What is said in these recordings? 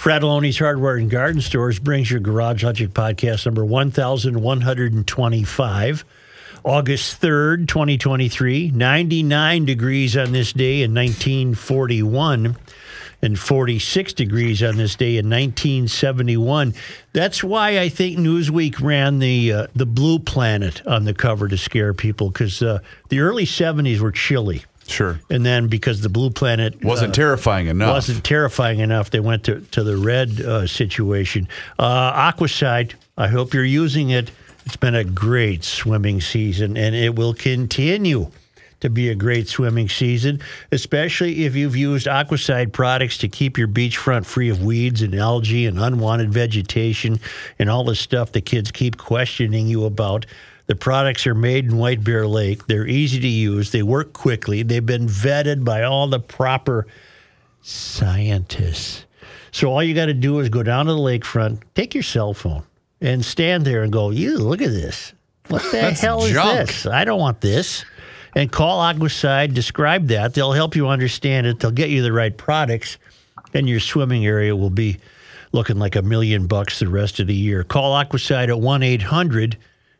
Fratallone's Hardware and Garden Stores brings your Garage Logic podcast number 1125. August 3rd, 2023, 99 degrees on this day in 1941 and 46 degrees on this day in 1971. That's why I think Newsweek ran the uh, the blue planet on the cover to scare people because uh, the early 70s were chilly. Sure. And then because the blue planet Wasn't uh, terrifying enough. wasn't terrifying enough, they went to, to the red uh, situation. Uh, Aquacide, I hope you're using it. It's been a great swimming season, and it will continue to be a great swimming season, especially if you've used Aquacide products to keep your beachfront free of weeds and algae and unwanted vegetation and all the stuff the kids keep questioning you about. The products are made in White Bear Lake. They're easy to use. They work quickly. They've been vetted by all the proper scientists. So all you got to do is go down to the lakefront, take your cell phone, and stand there and go, "You look at this. What the That's hell is junk." this? I don't want this." And call Aquacide, describe that. They'll help you understand it. They'll get you the right products, and your swimming area will be looking like a million bucks the rest of the year. Call Aquacide at 1 800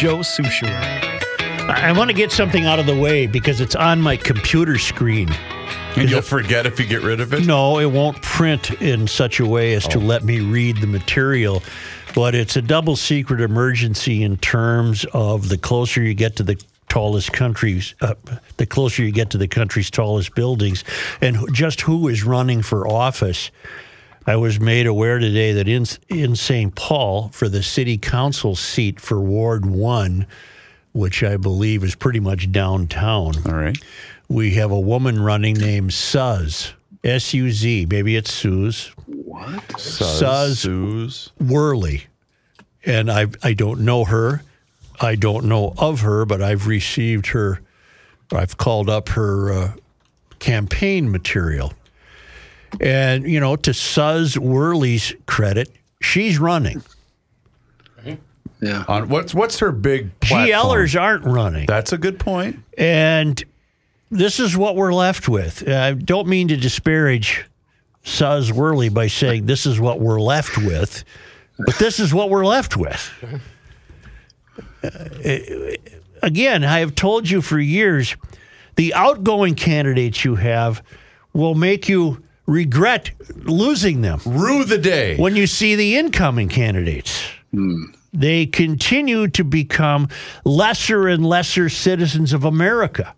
Joe Soucheray. I want to get something out of the way because it's on my computer screen. and you'll forget if you get rid of it? No, it won't print in such a way as to let me read the material. But it's a double secret emergency in terms of the closer you get to the tallest countries, uh, the closer you get to the country's tallest buildings, and just who is running for office. I was made aware today that in in St. Paul for the city council seat for Ward One, which I believe is pretty much downtown All right. we have a woman running named Suz, S U Z. Maybe it's Suze What? Suz. Suze. Worley, and I I don't know her. I don't know of her, but I've received her. I've called up her uh, campaign material, and you know, to Suz Worley's credit, she's running. Yeah. On what's what's her big platform? GLers aren't running. That's a good point. And this is what we're left with. I don't mean to disparage Suz Worley by saying this is what we're left with, but this is what we're left with. Uh, again, I have told you for years the outgoing candidates you have will make you regret losing them Rue the day. when you see the incoming candidates. Hmm. They continue to become lesser and lesser citizens of America.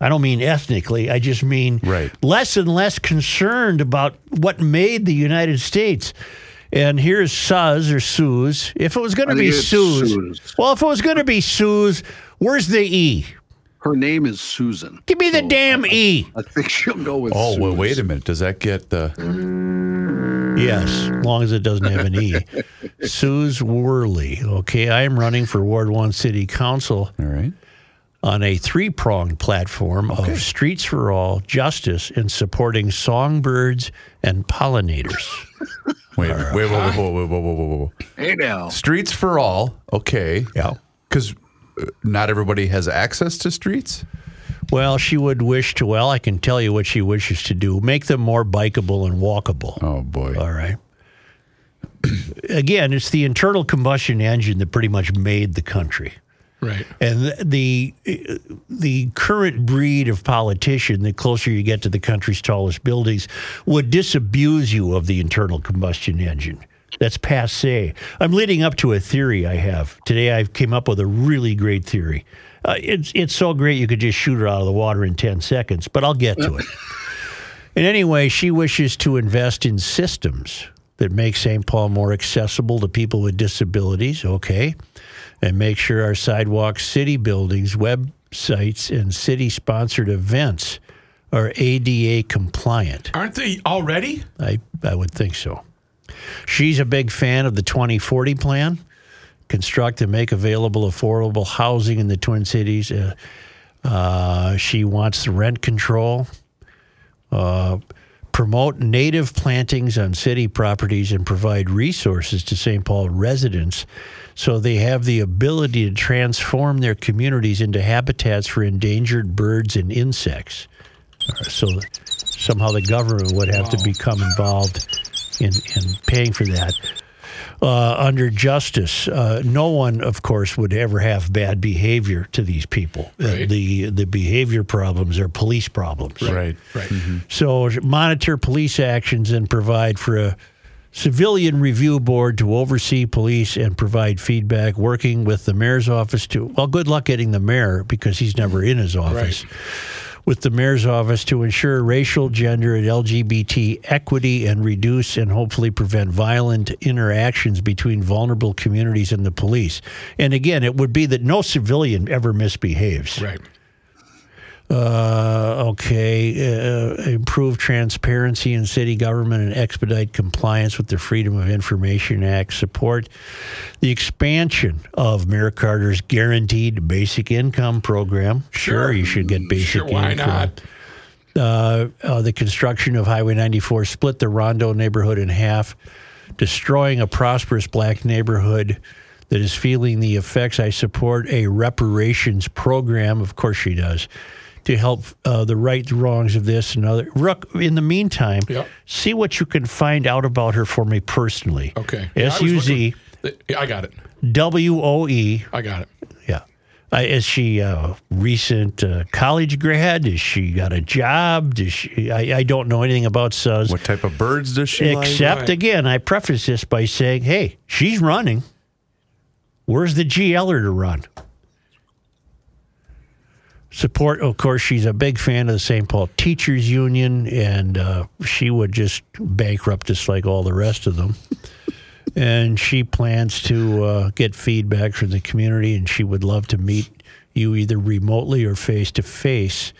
I don't mean ethnically, I just mean Right. less and less concerned about what made the United States. And here's Suz or Suze. If it was going to be Suze, Suze. well, if it was going to be Suze, where's the E? Her name is Susan. Give me the So, damn E. I think she'll go with oh, well, wait a minute. Does that get the Yes, as long as it doesn't have an E. Suze Worley. Okay, I am running for Ward 1 City Council all right? on a three pronged platform of streets for all, justice, and supporting songbirds and pollinators. Wait, wait, wait, wait, wait, wait, wait, wait, wait, wait, wait. Hey now. Streets for all. Okay. Yeah. Because not everybody has access to streets. Well, she would wish to, well, I can tell you what she wishes to do make them more bikeable and walkable. Oh boy. All right. Again, it's the internal combustion engine that pretty much made the country. Right. And the the current breed of politician, the closer you get to the country's tallest buildings, would disabuse you of the internal combustion engine. That's passe. I'm leading up to a theory I have today. I came up with a really great theory. Uh, it's it's so great you could just shoot it out of the water in ten seconds, but I'll get to it. And anyway, she wishes to invest in systems that make St. Paul more accessible to people with disabilities. Okay and make sure our sidewalks, city buildings, websites, and city sponsored events are ADA compliant. Aren't they already? I, I would think so. She's a big fan of the 2040 plan. Construct and make available affordable housing in the Twin Cities. Uh, uh, she wants the rent control. Uh, promote native plantings on city properties and provide resources to St. Paul residents so they have the ability to transform their communities into habitats for endangered birds and insects. So somehow the government would have to become involved in, in paying for that. Uh, under justice, uh, no one, of course, would ever have bad behavior to these people. Uh, Right. the the behavior problems are police problems. Right. Right. So monitor police actions and provide for a civilian review board to oversee police and provide feedback. Working with the mayor's office to well, good luck getting the mayor because he's never in his office. With the mayor's office to ensure racial, gender, and LGBT equity and reduce and hopefully prevent violent interactions between vulnerable communities and the police. And again, it would be that no civilian ever misbehaves. Right. Uh, okay. Uh, improve transparency in city government and expedite compliance with the Freedom of Information Act. Support the expansion of Mayor Carter's guaranteed basic income program. Sure, you should get basic Sure, why income. not? Uh, uh, the construction of Highway 94 split the Rondo neighborhood in half, destroying a prosperous black neighborhood that is feeling the effects. I support a reparations program. Of course, she does. To help uh, the right wrongs of this and other. Rook, in the meantime, Yep. see what you can find out about her for me personally. Okay. Yeah, I was S U Z looking- Yeah, I got it. W O E. I got it. Yeah. Uh, is she a recent uh, college grad? Is she got a job? Does she? I, I don't know anything about Suz. What type of birds does she like? Except Right. again, I preface this by saying, "Hey, she's running. Where's the GLer to run?" Support, of course, she's a big fan of the St. Paul Teachers Union, and uh, she would just bankrupt us like all the rest of them. and she plans to uh, get feedback from the community, and she would love to meet you either remotely or face to face.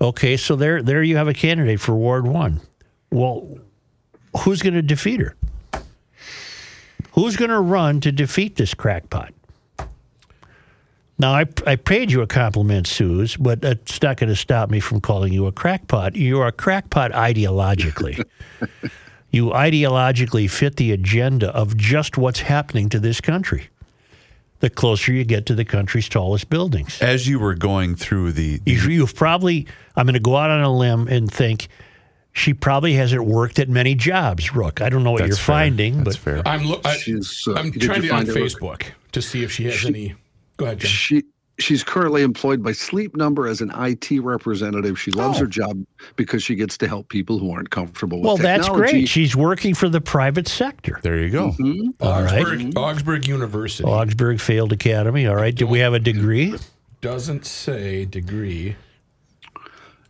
Okay, so there, there you have a candidate for Ward One. Well, who's going to defeat her? Who's going to run to defeat this crackpot? Now, I, I paid you a compliment, Suze, but that's not going to stop me from calling you a crackpot. You're a crackpot ideologically. you ideologically fit the agenda of just what's happening to this country. The closer you get to the country's tallest buildings. As you were going through the, the You, you've probably, I'm going to go out on a limb and think she probably hasn't worked at many jobs, Rook. I don't know what that's you're fair. finding, That's but fair. I'm look. I, She's, uh, I'm did trying to on find it, Rick? Facebook to see if she has any. Go ahead, Jim. She she's currently employed by Sleep Number as an IT representative. She loves Oh. her job because she gets to help people who aren't comfortable with technology. well, that's great. She's working for the private sector. There you go. All right. Augsburg, Augsburg University Augsburg Field Academy. All right. Do we have a degree? doesn't say degree.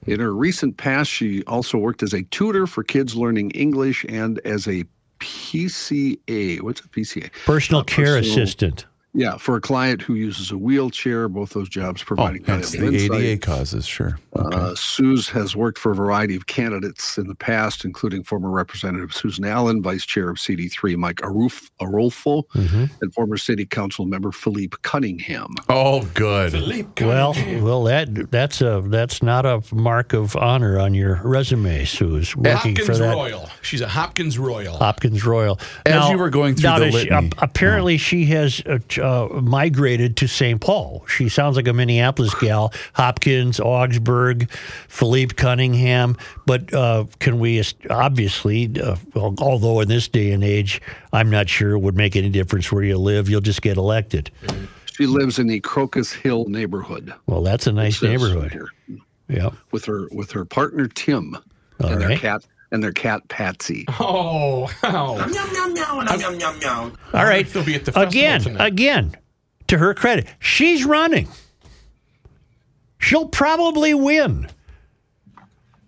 In her recent past, she also worked as a tutor for kids learning English and as a PCA. What's a PCA? Personal Uh, care personal- assistant. Yeah, for a client who uses a wheelchair. Both those jobs Oh, providing that's the insight. ADA causes, sure. Uh, Suze has worked for a variety of candidates in the past, including former Representative Susan Allen, Vice Chair of CD3 Mike Aruf, Arulfo, Mm-hmm. and former City Council member Philippe Cunningham. Oh, good. Philippe Well, Cunningham. well, that that's a that's not a mark of honor on your resume, Suze. Working for Hopkins that Royal. She's a Hopkins Royal. Hopkins Royal. As you were going through the does she- litany- ap- apparently, she has uh, ch- uh, migrated to St. Paul. She sounds like a Minneapolis gal. Hopkins, Augsburg, Philippe Cunningham. But uh, can we obviously, uh, although in this day and age, I'm not sure it would make any difference where you live. You'll just get elected. She lives in the Crocus Hill neighborhood. Well, that's a nice neighborhood. Yep. with her with her partner Tim All and their cat and their cat Patsy. Oh, wow. All right. They'll be at the festival again, tonight. again, to her credit, she's running. She'll probably win.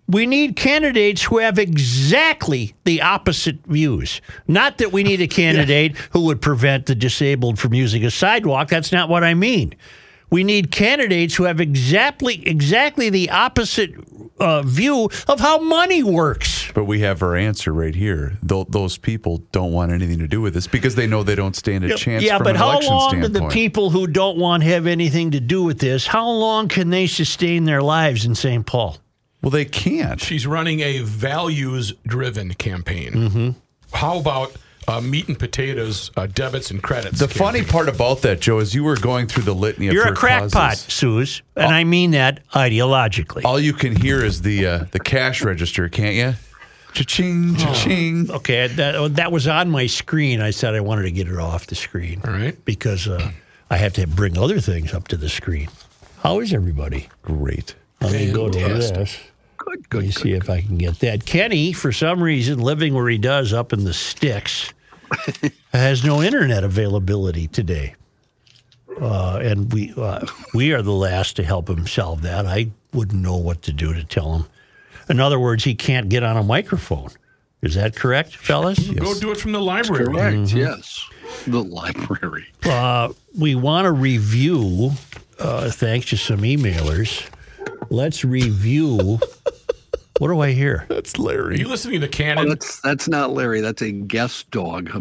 We need candidates who have exactly the opposite views. Not that we need a candidate who would prevent the disabled from using a sidewalk. That's not what I mean. We need candidates who have exactly exactly the opposite uh, view of how money works. But we have our answer right here. Tho- those people don't want anything to do with this because they know they don't stand a chance. yeah, from but an how election long do the people who don't want to have anything to do with this? How long can they sustain their lives in St. Paul? Well, they can't. She's running a values driven campaign. Mm-hmm. How about uh, meat and potatoes, uh, debits and credits? The campaign? funny part about that, Joe, is you were going through the litany of You're her a crackpot, causes. Suze, and I mean that ideologically. All you can hear is the uh, the cash register, can't you? Cha-ching, cha-ching. Okay, that, that was on my screen. I said I wanted to get it off the screen. All right. Because uh, I have to bring other things up to the screen. How is everybody? Great. Let me go to Fantastic. this. Good, Let good, me see if I can get that. Kenny, for some reason, living where he does up in the sticks, has no internet availability today. Uh, and we uh, we are the last to help him solve that. I wouldn't know what to do to tell him. In other words, he can't get on a microphone. Is that correct, fellas? Go do it from the library. Correct. Mm-hmm. Yes. The library. Uh, we want to review, uh, thanks to some emailers. Let's review. what do I hear? That's Are Larry. you listening to Oh, Canon? that's that's not Larry. That's a guest dog. A Oh,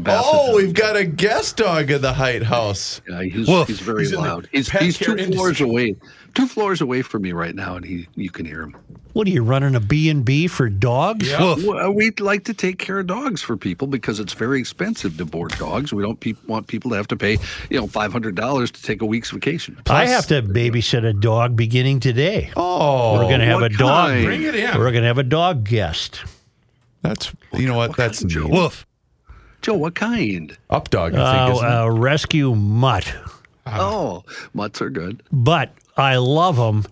dog. we've got a guest dog in the Heidt House. Yeah, he's, Woof. he's very He's loud. He's, he's care two industry. floors away. Two floors away from me right now, and he you can hear him. What are you running a B and B for dogs? Yeah. Well, we'd like to take care of dogs for people because it's very expensive to board dogs. We don't pe- want people to have to pay, you know, five hundred dollars to take a week's vacation. I have to babysit a dog beginning today. Oh, We're going to have a dog. kind? Bring it in. We're going to have a dog guest. that's you know what? That's neat. Woof. Joe, what kind? Up dog, I think. isn't? Uh, a rescue mutt. Oh, mutts are good. But I love him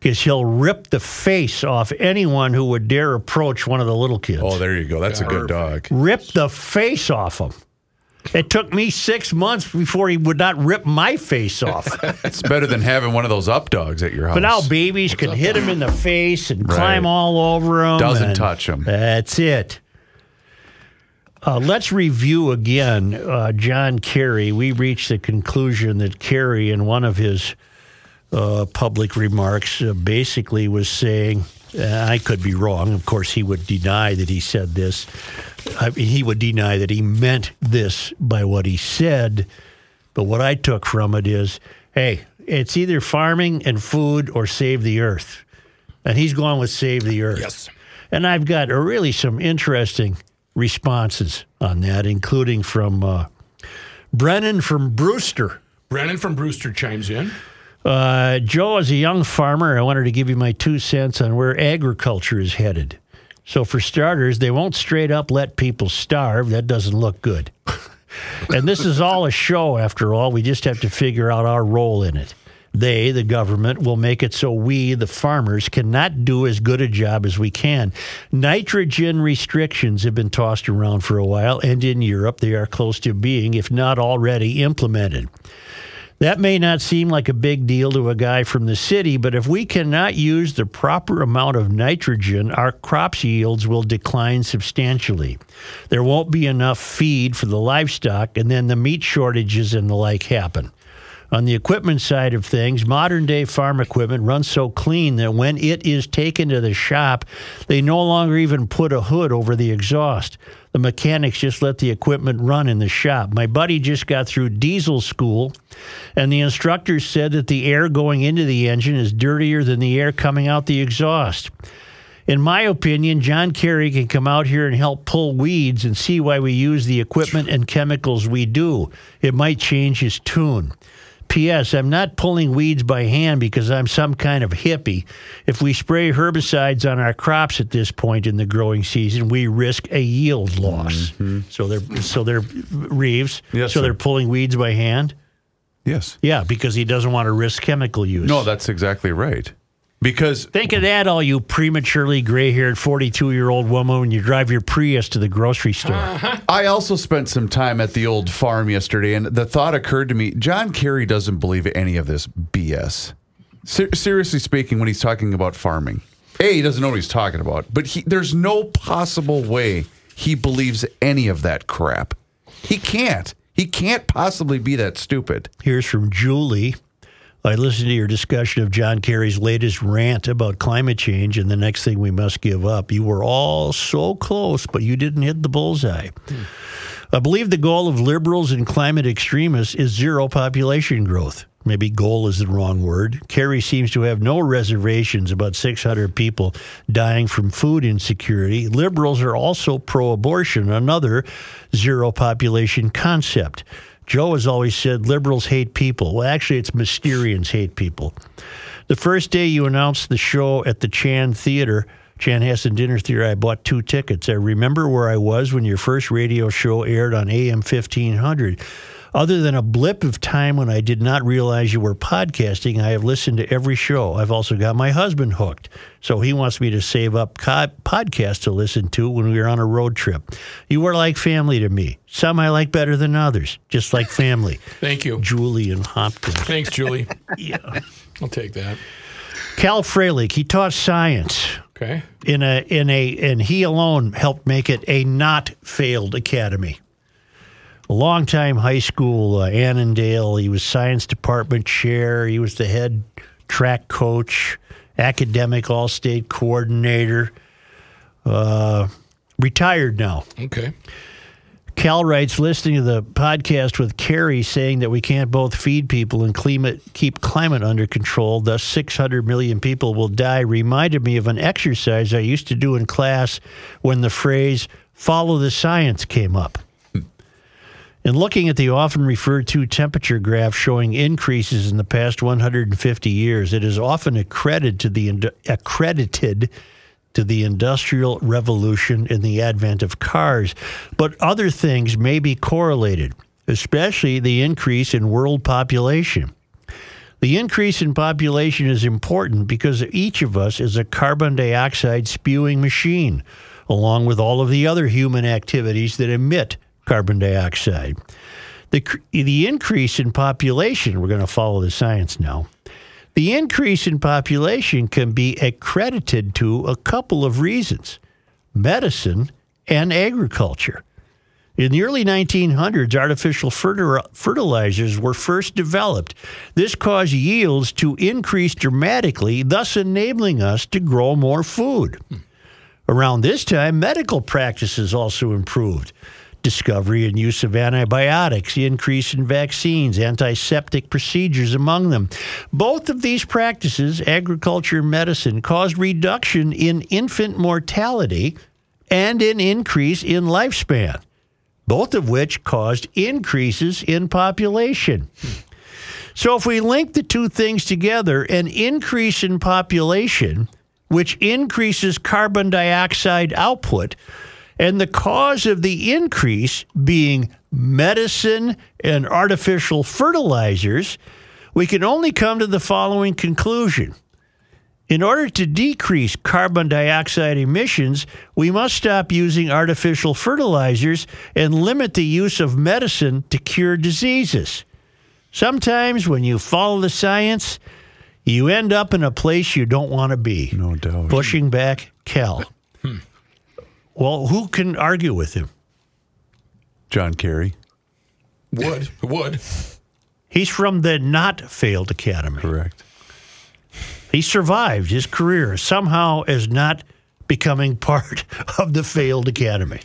because he'll rip the face off anyone who would dare approach one of the little kids. oh, there you go. That's a good dog. Rip the face off him. It took me six months before he would not rip my face off. It's better than having one of those up dogs at your house. But now babies can hit him in the face and Right. climb all over him. Doesn't and him. That's it. Uh, let's review again uh, John Kerry. We reached the conclusion that Kerry, in one of his uh, public remarks, uh, basically was saying, uh, I could be wrong. Of course, he would deny that he said this. I mean, he would deny that he meant this by what he said. But what I took from it is, hey, it's either farming and food or save the earth. And he's going with save the earth. Yes. And I've got uh, really some interesting responses on that, including from uh, Brennan from Brewster. Brennan from Brewster chimes in. Uh, Joe, as a young farmer, I wanted to give you my two cents on where agriculture is headed. So, for starters, they won't straight up let people starve. That doesn't look good. and this is all a show, after all. We just have to figure out our role in it. They, the government, will make it so we, the farmers, cannot do as good a job as we can. Nitrogen restrictions have been tossed around for a while, and in Europe, they are close to being, if not already, implemented. That may not seem like a big deal to a guy from the city, but if we cannot use the proper amount of nitrogen, our crops yields will decline substantially. There won't be enough feed for the livestock, and then the meat shortages and the like happen. On the equipment side of things, modern day farm equipment runs so clean that when it is taken to the shop, they no longer even put a hood over the exhaust. The mechanics just let the equipment run in the shop. My buddy just got through diesel school, and the instructor said that the air going into the engine is dirtier than the air coming out the exhaust. In my opinion, John Kerry can come out here and help pull weeds and see why we use the equipment and chemicals we do. It might change his tune. P.S. I'm not pulling weeds by hand because I'm some kind of hippie. If we spray herbicides on our crops at this point in the growing season, we risk a yield loss. Mm-hmm. So they're so they're Reeves. Yes, so sir. they're pulling weeds by hand. Yes. Yeah, because he doesn't want to risk chemical use. No, that's exactly right. Because Think of that, all you prematurely gray haired 42 year old woman when you drive your Prius to the grocery store. I also spent some time at the old farm yesterday, and the thought occurred to me John Kerry doesn't believe any of this BS. Ser- seriously speaking, when he's talking about farming, A, he doesn't know what he's talking about, but he, there's no possible way he believes any of that crap. He can't. He can't possibly be that stupid. Here's from Julie. I listened to your discussion of John Kerry's latest rant about climate change and the next thing we must give up. You were all so close, but you didn't hit the bullseye. I believe the goal of liberals and climate extremists is zero population growth. Maybe goal is the wrong word. Kerry seems to have no reservations about 600 people dying from food insecurity. Liberals are also pro abortion, another zero population concept. Joe has always said liberals hate people. Well, actually, it's Mysterians hate people. The first day you announced the show at the Chan Theater, Chanhassen Dinner Theater, I bought two tickets. I remember where I was when your first radio show aired on AM 1500. Other than a blip of time when I did not realize you were podcasting, I have listened to every show. I've also got my husband hooked. So he wants me to save up co- podcasts to listen to when we are on a road trip. You are like family to me. Some I like better than others, just like family. Thank you. Julian Hopkins. Thanks, Julie. Yeah. I'll take that. Cal Freilich, he taught science Okay. in a in a and he alone helped make it a not failed academy. A longtime high school uh, Annandale, he was science department chair. He was the head track coach, academic all state coordinator. Uh, retired now. Okay. Cal writes, listening to the podcast with Kerry saying that we can't both feed people and climate, keep climate under control, thus 600 million people will die, reminded me of an exercise I used to do in class when the phrase follow the science came up. In looking at the often referred to temperature graph showing increases in the past 150 years, it is often accredited to the accredited to the industrial revolution and the advent of cars, but other things may be correlated, especially the increase in world population. The increase in population is important because each of us is a carbon dioxide spewing machine, along with all of the other human activities that emit carbon dioxide. The, the increase in population, we're going to follow the science now. The increase in population can be accredited to a couple of reasons medicine and agriculture. In the early 1900s, artificial fertilizers were first developed. This caused yields to increase dramatically, thus enabling us to grow more food. Around this time, medical practices also improved. Discovery and use of antibiotics, increase in vaccines, antiseptic procedures among them. Both of these practices, agriculture and medicine, caused reduction in infant mortality and an increase in lifespan, both of which caused increases in population. So, if we link the two things together, an increase in population, which increases carbon dioxide output, and the cause of the increase being medicine and artificial fertilizers, we can only come to the following conclusion. In order to decrease carbon dioxide emissions, we must stop using artificial fertilizers and limit the use of medicine to cure diseases. Sometimes, when you follow the science, you end up in a place you don't want to be. No doubt. Pushing back Cal. Well, who can argue with him? John Kerry. Would. Would. He's from the not failed academy. Correct. He survived his career somehow as not becoming part of the failed academy.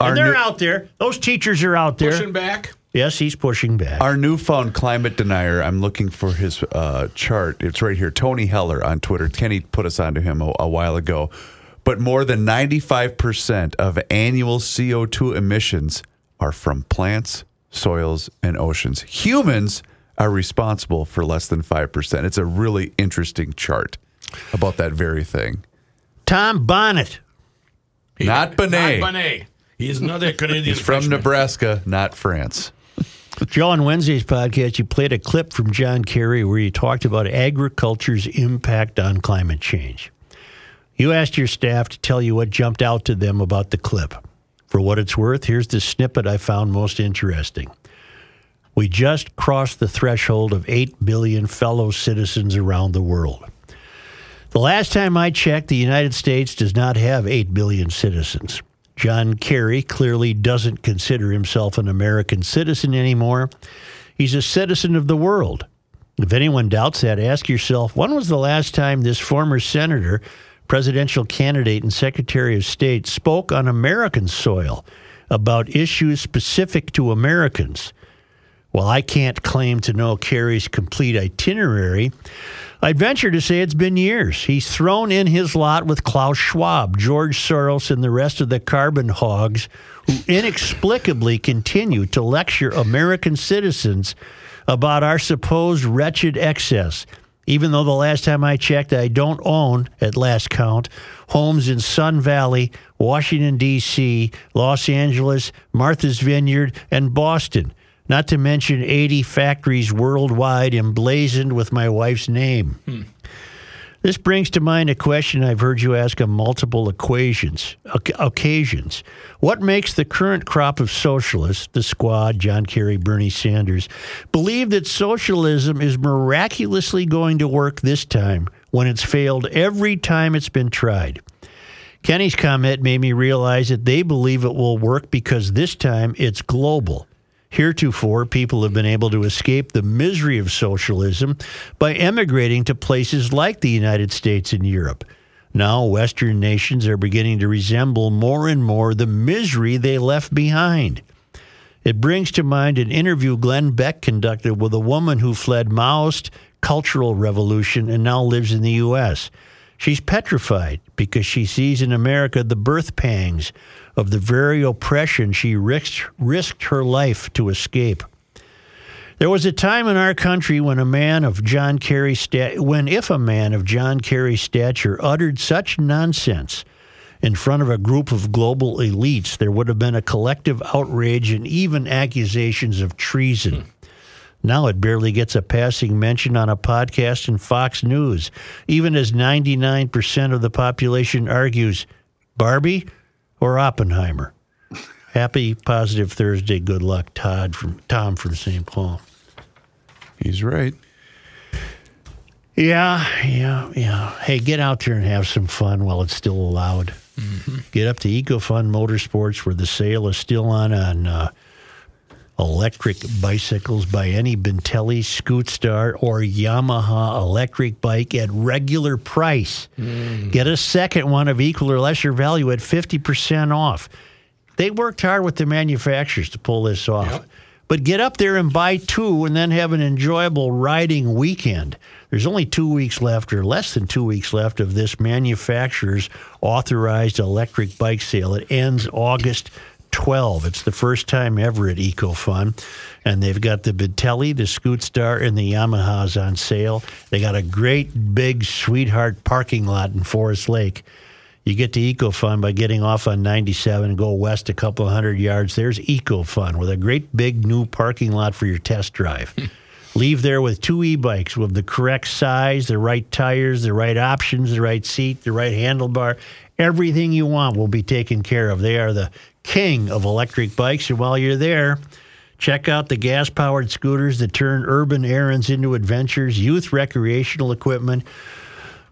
Our, and they're new- out there. Those teachers are out there. Pushing back. Yes, he's pushing back. our newfound climate denier, I'm looking for his uh, chart. It's right here. Tony Heller on Twitter. Kenny put us onto him a, a while ago. But more than 95% of annual CO2 emissions are from plants, soils, and oceans. Humans are responsible for less than 5%. It's a really interesting chart about that very thing. Tom Bonnet. Not Benet. Not Benet. He is another Canadian. He's from freshman. Nebraska, not France. Joe, on Wednesday's podcast, you played a clip from John Kerry where he talked about agriculture's impact on climate change. You asked your staff to tell you what jumped out to them about the clip. For what it's worth, here's the snippet I found most interesting. We just crossed the threshold of 8 billion fellow citizens around the world. The last time I checked, the United States does not have 8 billion citizens. John Kerry clearly doesn't consider himself an American citizen anymore. He's a citizen of the world. If anyone doubts that, ask yourself when was the last time this former senator, presidential candidate, and Secretary of State spoke on American soil about issues specific to Americans? While I can't claim to know Kerry's complete itinerary, I'd venture to say it's been years. He's thrown in his lot with Klaus Schwab, George Soros, and the rest of the carbon hogs who inexplicably continue to lecture American citizens about our supposed wretched excess. Even though the last time I checked, I don't own, at last count, homes in Sun Valley, Washington, D.C., Los Angeles, Martha's Vineyard, and Boston not to mention 80 factories worldwide emblazoned with my wife's name. Hmm. This brings to mind a question I've heard you ask on multiple equations, occasions. What makes the current crop of socialists, the squad, John Kerry, Bernie Sanders, believe that socialism is miraculously going to work this time when it's failed every time it's been tried? Kenny's comment made me realize that they believe it will work because this time it's global. Heretofore, people have been able to escape the misery of socialism by emigrating to places like the United States and Europe. Now, Western nations are beginning to resemble more and more the misery they left behind. It brings to mind an interview Glenn Beck conducted with a woman who fled Maoist cultural revolution and now lives in the U.S. She's petrified because she sees in America the birth pangs of the very oppression she risked, risked her life to escape. There was a time in our country when a man of John Kerry's stat- when if a man of John Kerry's stature uttered such nonsense in front of a group of global elites, there would have been a collective outrage and even accusations of treason. Now it barely gets a passing mention on a podcast in Fox News, even as 99% of the population argues Barbie or Oppenheimer. Happy positive Thursday. Good luck, Todd from Tom from St. Paul. He's right. Yeah, yeah, yeah. Hey, get out there and have some fun while it's still allowed. Get up to EcoFun Motorsports where the sale is still on on uh, electric bicycles by any Bintelli, Scootstar, or Yamaha electric bike at regular price. Mm. Get a second one of equal or lesser value at 50% off. They worked hard with the manufacturers to pull this off. Yep. But get up there and buy two and then have an enjoyable riding weekend. There's only two weeks left, or less than two weeks left, of this manufacturer's authorized electric bike sale. It ends August 12. It's the first time ever at EcoFun. And they've got the Bintelli, the Scootstar, and the Yamahas on sale. They got a great big sweetheart parking lot in Forest Lake. You get to EcoFun by getting off on 97 and go west a couple hundred yards. There's EcoFun with a great big new parking lot for your test drive. Hmm. Leave there with two e bikes with the correct size, the right tires, the right options, the right seat, the right handlebar. Everything you want will be taken care of. They are the king of electric bikes. And while you're there, check out the gas powered scooters that turn urban errands into adventures, youth recreational equipment.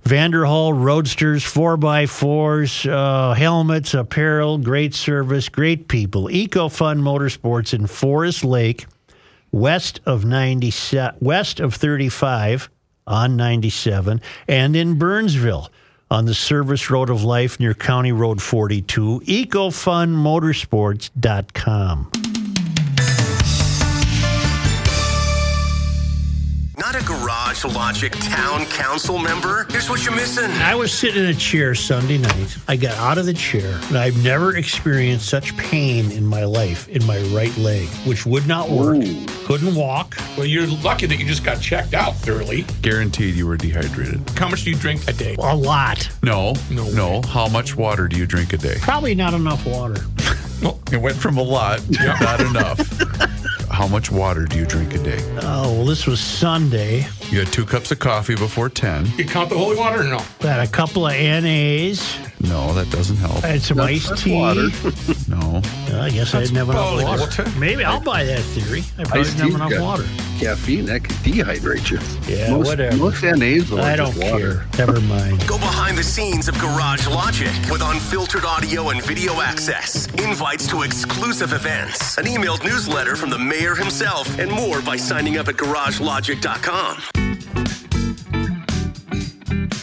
Vanderhall Roadsters, 4x4s, uh, helmets, apparel, great service, great people. Eco EcoFun Motorsports in Forest Lake, west of 97, west of 35 on 97, and in Burnsville on the Service Road of Life near County Road 42. EcoFunMotorsports.com. Not a Garage Logic Town Council member? Here's what you're missing. I was sitting in a chair Sunday night. I got out of the chair, and I've never experienced such pain in my life in my right leg, which would not work. Couldn't walk. Well, you're lucky that you just got checked out thoroughly. Guaranteed you were dehydrated. How much do you drink a day? A lot. No, No no. How much water do you drink a day? Probably not enough water. Well, it went from a lot, to not enough. How much water do you drink a day? Oh, well, this was Sunday. You had two cups of coffee before 10. You count the holy water or no? Had a couple of NAs. No, that doesn't help. I had some That's- iced tea. water. No. I guess I didn't have enough probably water. water. Maybe I'll buy that theory. I probably Iced didn't have tea's enough got water. Caffeine that could dehydrate you. Yeah, most, whatever. Most NAs though I are don't just water. care. Never mind. Go behind the scenes of Garage Logic with unfiltered audio and video access, invites to exclusive events, an emailed newsletter from the mayor himself, and more by signing up at garagelogic.com.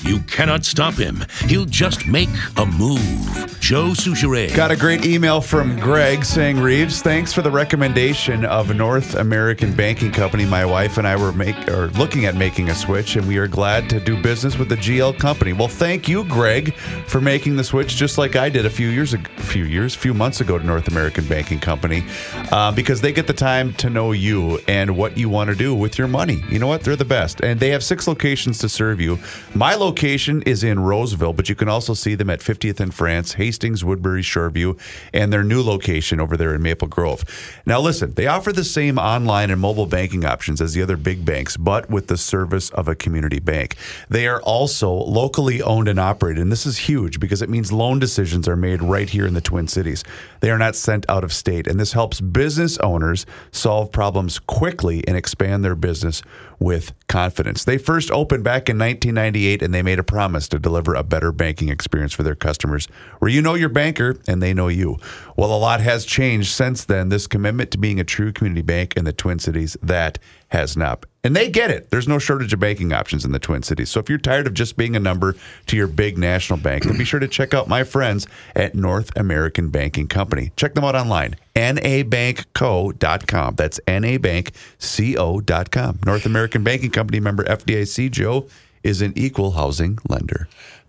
You cannot stop him. He'll just make a move. Joe Soucheray. Got a great email from Greg saying, Reeves, thanks for the recommendation of North American banking company. My wife and I were make, or looking at making a switch, and we are glad to do business with the GL company. Well, thank you, Greg, for making the switch, just like I did a few years, ag- a few years, few months ago to North American Banking Company, uh, because they get the time to know you and what you want to do with your money. You know what? They're the best, and they have six locations to serve you. My location is in Roseville, but you can also see them at 50th and France, Hastings, Woodbury, Shoreview, and their new location over there in Maple Grove. Now, listen, they offer the same online and mobile banking options as the other big banks, but with the service of a community bank. They are also locally owned and operated, and this is huge because it means loan decisions are made right here in the Twin Cities. They are not sent out of state, and this helps business owners solve problems quickly and expand their business with confidence. They first opened back in 1998 and they made a promise to deliver a better banking experience for their customers where you know your banker and they know you. Well, a lot has changed since then. This commitment to being a true community bank in the Twin Cities, that has not. And they get it. There's no shortage of banking options in the Twin Cities. So if you're tired of just being a number to your big national bank, then be sure to check out my friends at North American Banking Company. Check them out online, nabankco.com. That's nabankco.com. North American Banking Company member FDIC Joe is an equal housing lender.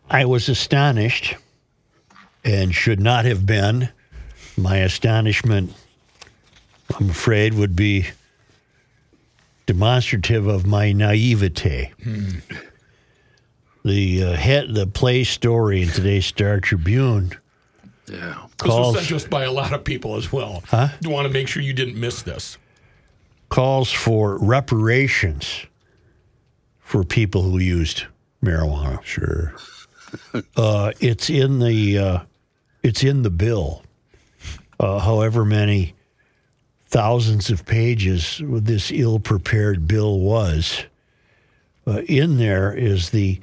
I was astonished and should not have been. My astonishment, I'm afraid, would be demonstrative of my naivete. The uh, head, the play story in today's Star Tribune Yeah. This was calls sent to us by a lot of people as well. Huh? You want to make sure you didn't miss this. calls for reparations for people who used marijuana. Sure. Uh, it's in the uh, it's in the bill. Uh, however many thousands of pages this ill-prepared bill was, uh, in there is the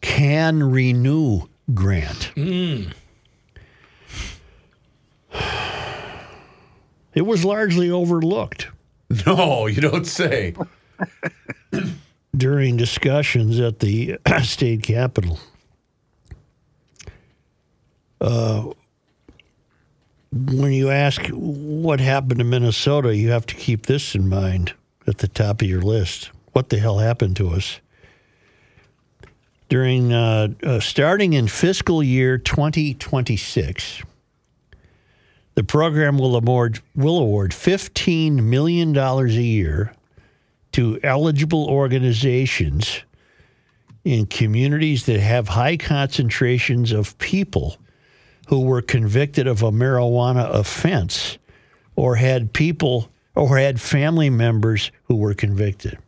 can renew grant. It was largely overlooked No, you don't say. during discussions at the state capitol. Uh, when you ask what happened to Minnesota, you have to keep this in mind at the top of your list. What the hell happened to us? During uh, uh, starting in fiscal year 2026, the program will award will award 15 million dollars a year to eligible organizations in communities that have high concentrations of people who were convicted of a marijuana offense or had people or had family members who were convicted.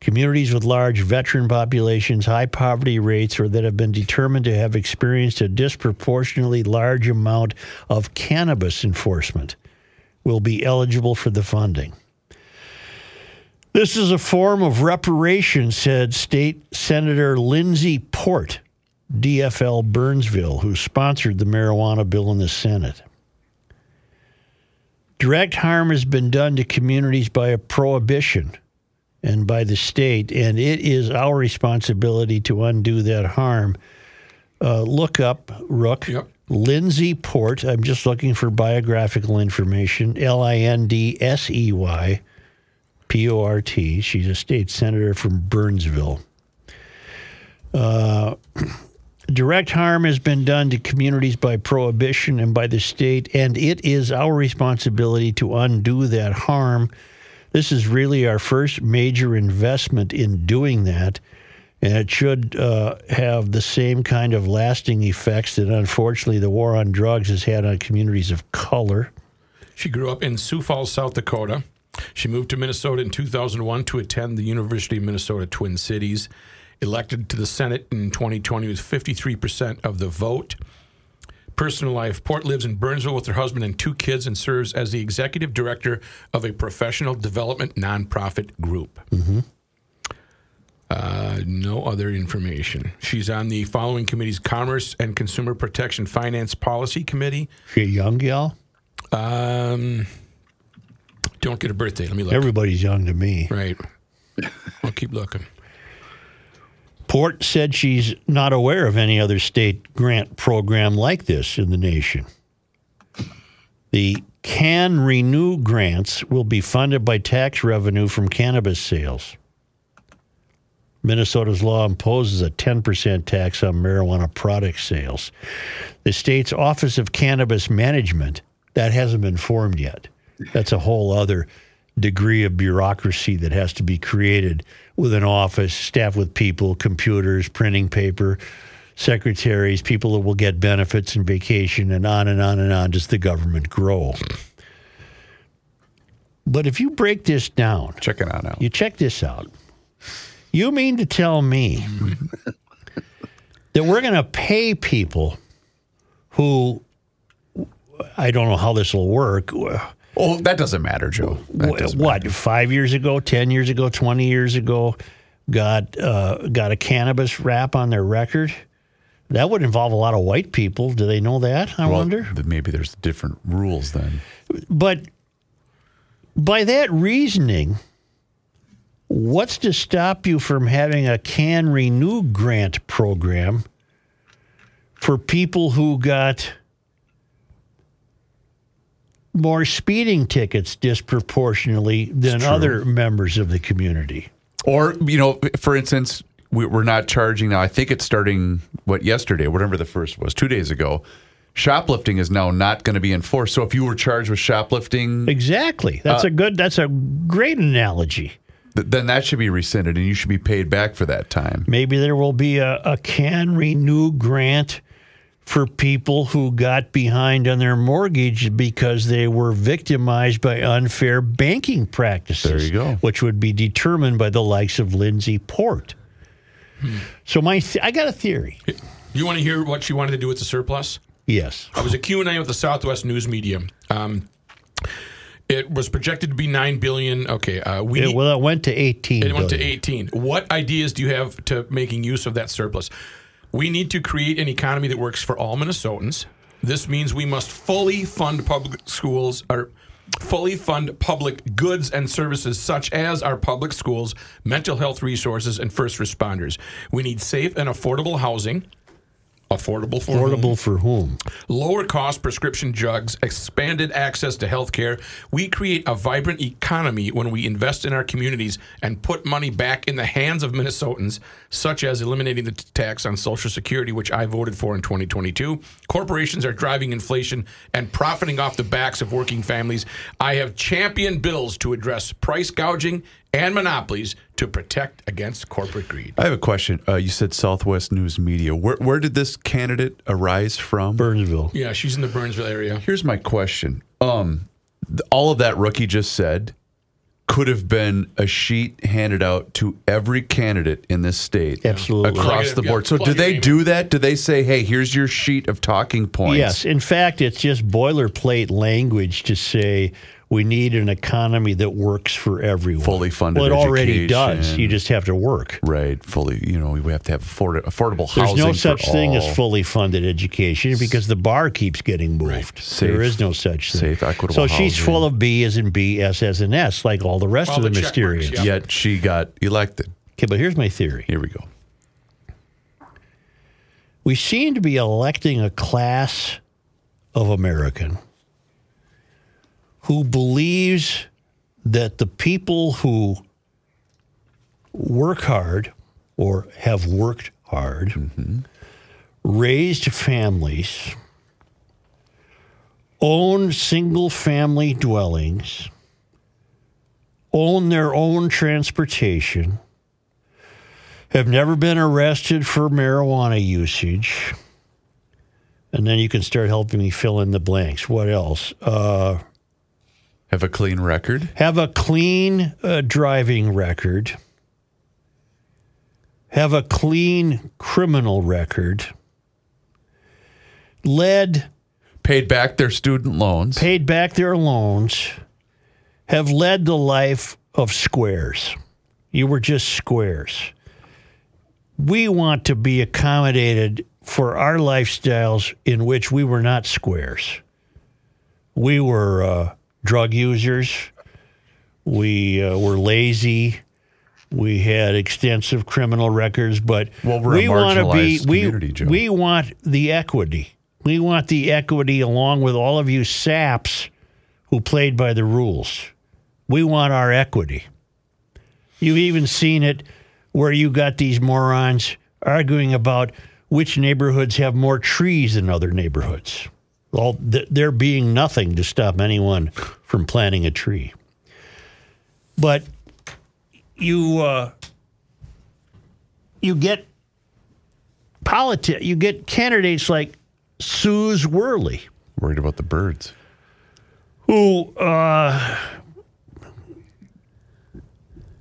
Communities with large veteran populations, high poverty rates, or that have been determined to have experienced a disproportionately large amount of cannabis enforcement will be eligible for the funding. This is a form of reparation, said State Senator Lindsey Port, DFL Burnsville, who sponsored the marijuana bill in the Senate. Direct harm has been done to communities by a prohibition and by the state, and it is our responsibility to undo that harm. Uh, look up Rook. Yep. Lindsey Port. I'm just looking for biographical information. L I N D S E Y P O R T. She's a state senator from Burnsville. Uh, direct harm has been done to communities by prohibition and by the state, and it is our responsibility to undo that harm. This is really our first major investment in doing that, and it should uh, have the same kind of lasting effects that unfortunately the war on drugs has had on communities of color. She grew up in Sioux Falls, South Dakota. She moved to Minnesota in 2001 to attend the University of Minnesota Twin Cities. elected to the Senate in 2020 with 53% of the vote. Personal life. Port lives in Burnsville with her husband and two kids and serves as the executive director of a professional development nonprofit group. Uh, no other information. She's on the following committees Commerce and Consumer Protection Finance Policy Committee. She a young gal? Um, don't get a birthday. Let me look. Everybody's young to me. right. I'll keep looking. Port said she's not aware of any other state grant program like this in the nation. The Can Renew grants will be funded by tax revenue from cannabis sales. Minnesota's law imposes a 10% tax on marijuana product sales. The state's Office of Cannabis Management, that hasn't been formed yet. That's a whole other degree of bureaucracy that has to be created with an office, staffed with people, computers, printing paper, secretaries, people that will get benefits and vacation, and on and on and on. Does the government grow? But if you break this down, Check it out. you check this out. You mean to tell me that we're going to pay people who I don't know how this will work. Oh, that doesn't matter, Joe. Doesn't what matter. five years ago, ten years ago, twenty years ago, got uh, got a cannabis rap on their record? That would involve a lot of white people. Do they know that? I Well, wonder. maybe there's different rules then. But by that reasoning, what's to stop you from having a CanRenew grant program for people who got more speeding tickets disproportionately than other members of the community? Or, you know, for instance, we, we're not charging now. I think it's starting, what, yesterday, whatever the first was, two days ago. Shoplifting is now not going to be enforced. So if you were charged with shoplifting, Exactly. That's uh, a good. That's a great analogy. th- then that should be rescinded and you should be paid back for that time. Maybe there will be a, a CanRenew grant for people who got behind on their mortgage because they were victimized by unfair banking practices. There you go. Which would be determined by the likes of Lindsey Port. So my, th- I got a theory. You want to hear what she wanted to do with the surplus? Yes. I was a Q&A with the Southwest News Media. Um, it was projected to be nine billion. Okay, uh, we It, well, it went to eighteen. It went to 18. What ideas do you have to making use of that surplus? We need to create an economy that works for all Minnesotans. This means we must fully fund public schools or fully fund public goods and services such as our public schools, mental health resources, and first responders. We need safe and affordable housing. Affordable for whom? For whom? lower cost prescription drugs, expanded access to health care. We create a vibrant economy when we invest in our communities and put money back in the hands of Minnesotans, such as eliminating the t- tax on Social Security, which I voted for in 2022. Corporations are driving inflation and profiting off the backs of working families. I have championed bills to address price gouging and monopolies to protect against corporate greed. I have a question. Uh, you said Southwest News Media. Where, where did this candidate arise from? Burnsville. Yeah, she's in the Burnsville area. Here's my question. Um, th- all of that rookie just said could have been a sheet handed out to every candidate in this state Absolutely. across it- the board. so do they do that? Do they say, "Hey, here's your sheet of talking points"? Yes. In fact, it's just boilerplate language to say we need an economy that works for everyone. Fully funded Well, it already does. You just have to work. Right. Fully. You know, we have to have afford- affordable There's housing. There's no such for thing all. as fully funded education because the bar keeps getting moved. Safe- there is no such thing. safe, equitable So she's housing. full of B as in B, S as in S, like all the rest All of the, the check marks, Mysterians. yeah. Yet she got elected. Okay, but here's my theory. Here we go. we seem to be electing a class of American who believes that the people who work hard or have worked hard, raised families, own single family dwellings, own their own transportation, have never been arrested for marijuana usage. And then you can start helping me fill in the blanks. What else? Uh, Have a clean record. have a clean uh, driving record. have a clean criminal record, led, Paid back their student loans. paid back their loans, have led the life of squares. You were just squares. We want to be accommodated for our lifestyles in which we were not squares. We were uh, drug users. We uh, were lazy. We had extensive criminal records, but Well, we want to be we, Joe. we want the equity. We want the equity along with all of you saps who played by the rules. We want our equity. You've even seen it where you got these morons arguing about which neighborhoods have more trees than other neighborhoods. All th- there being nothing to stop anyone from planting a tree. But you uh, you get politi- you get candidates like Suze Worley Worried about the birds. who uh,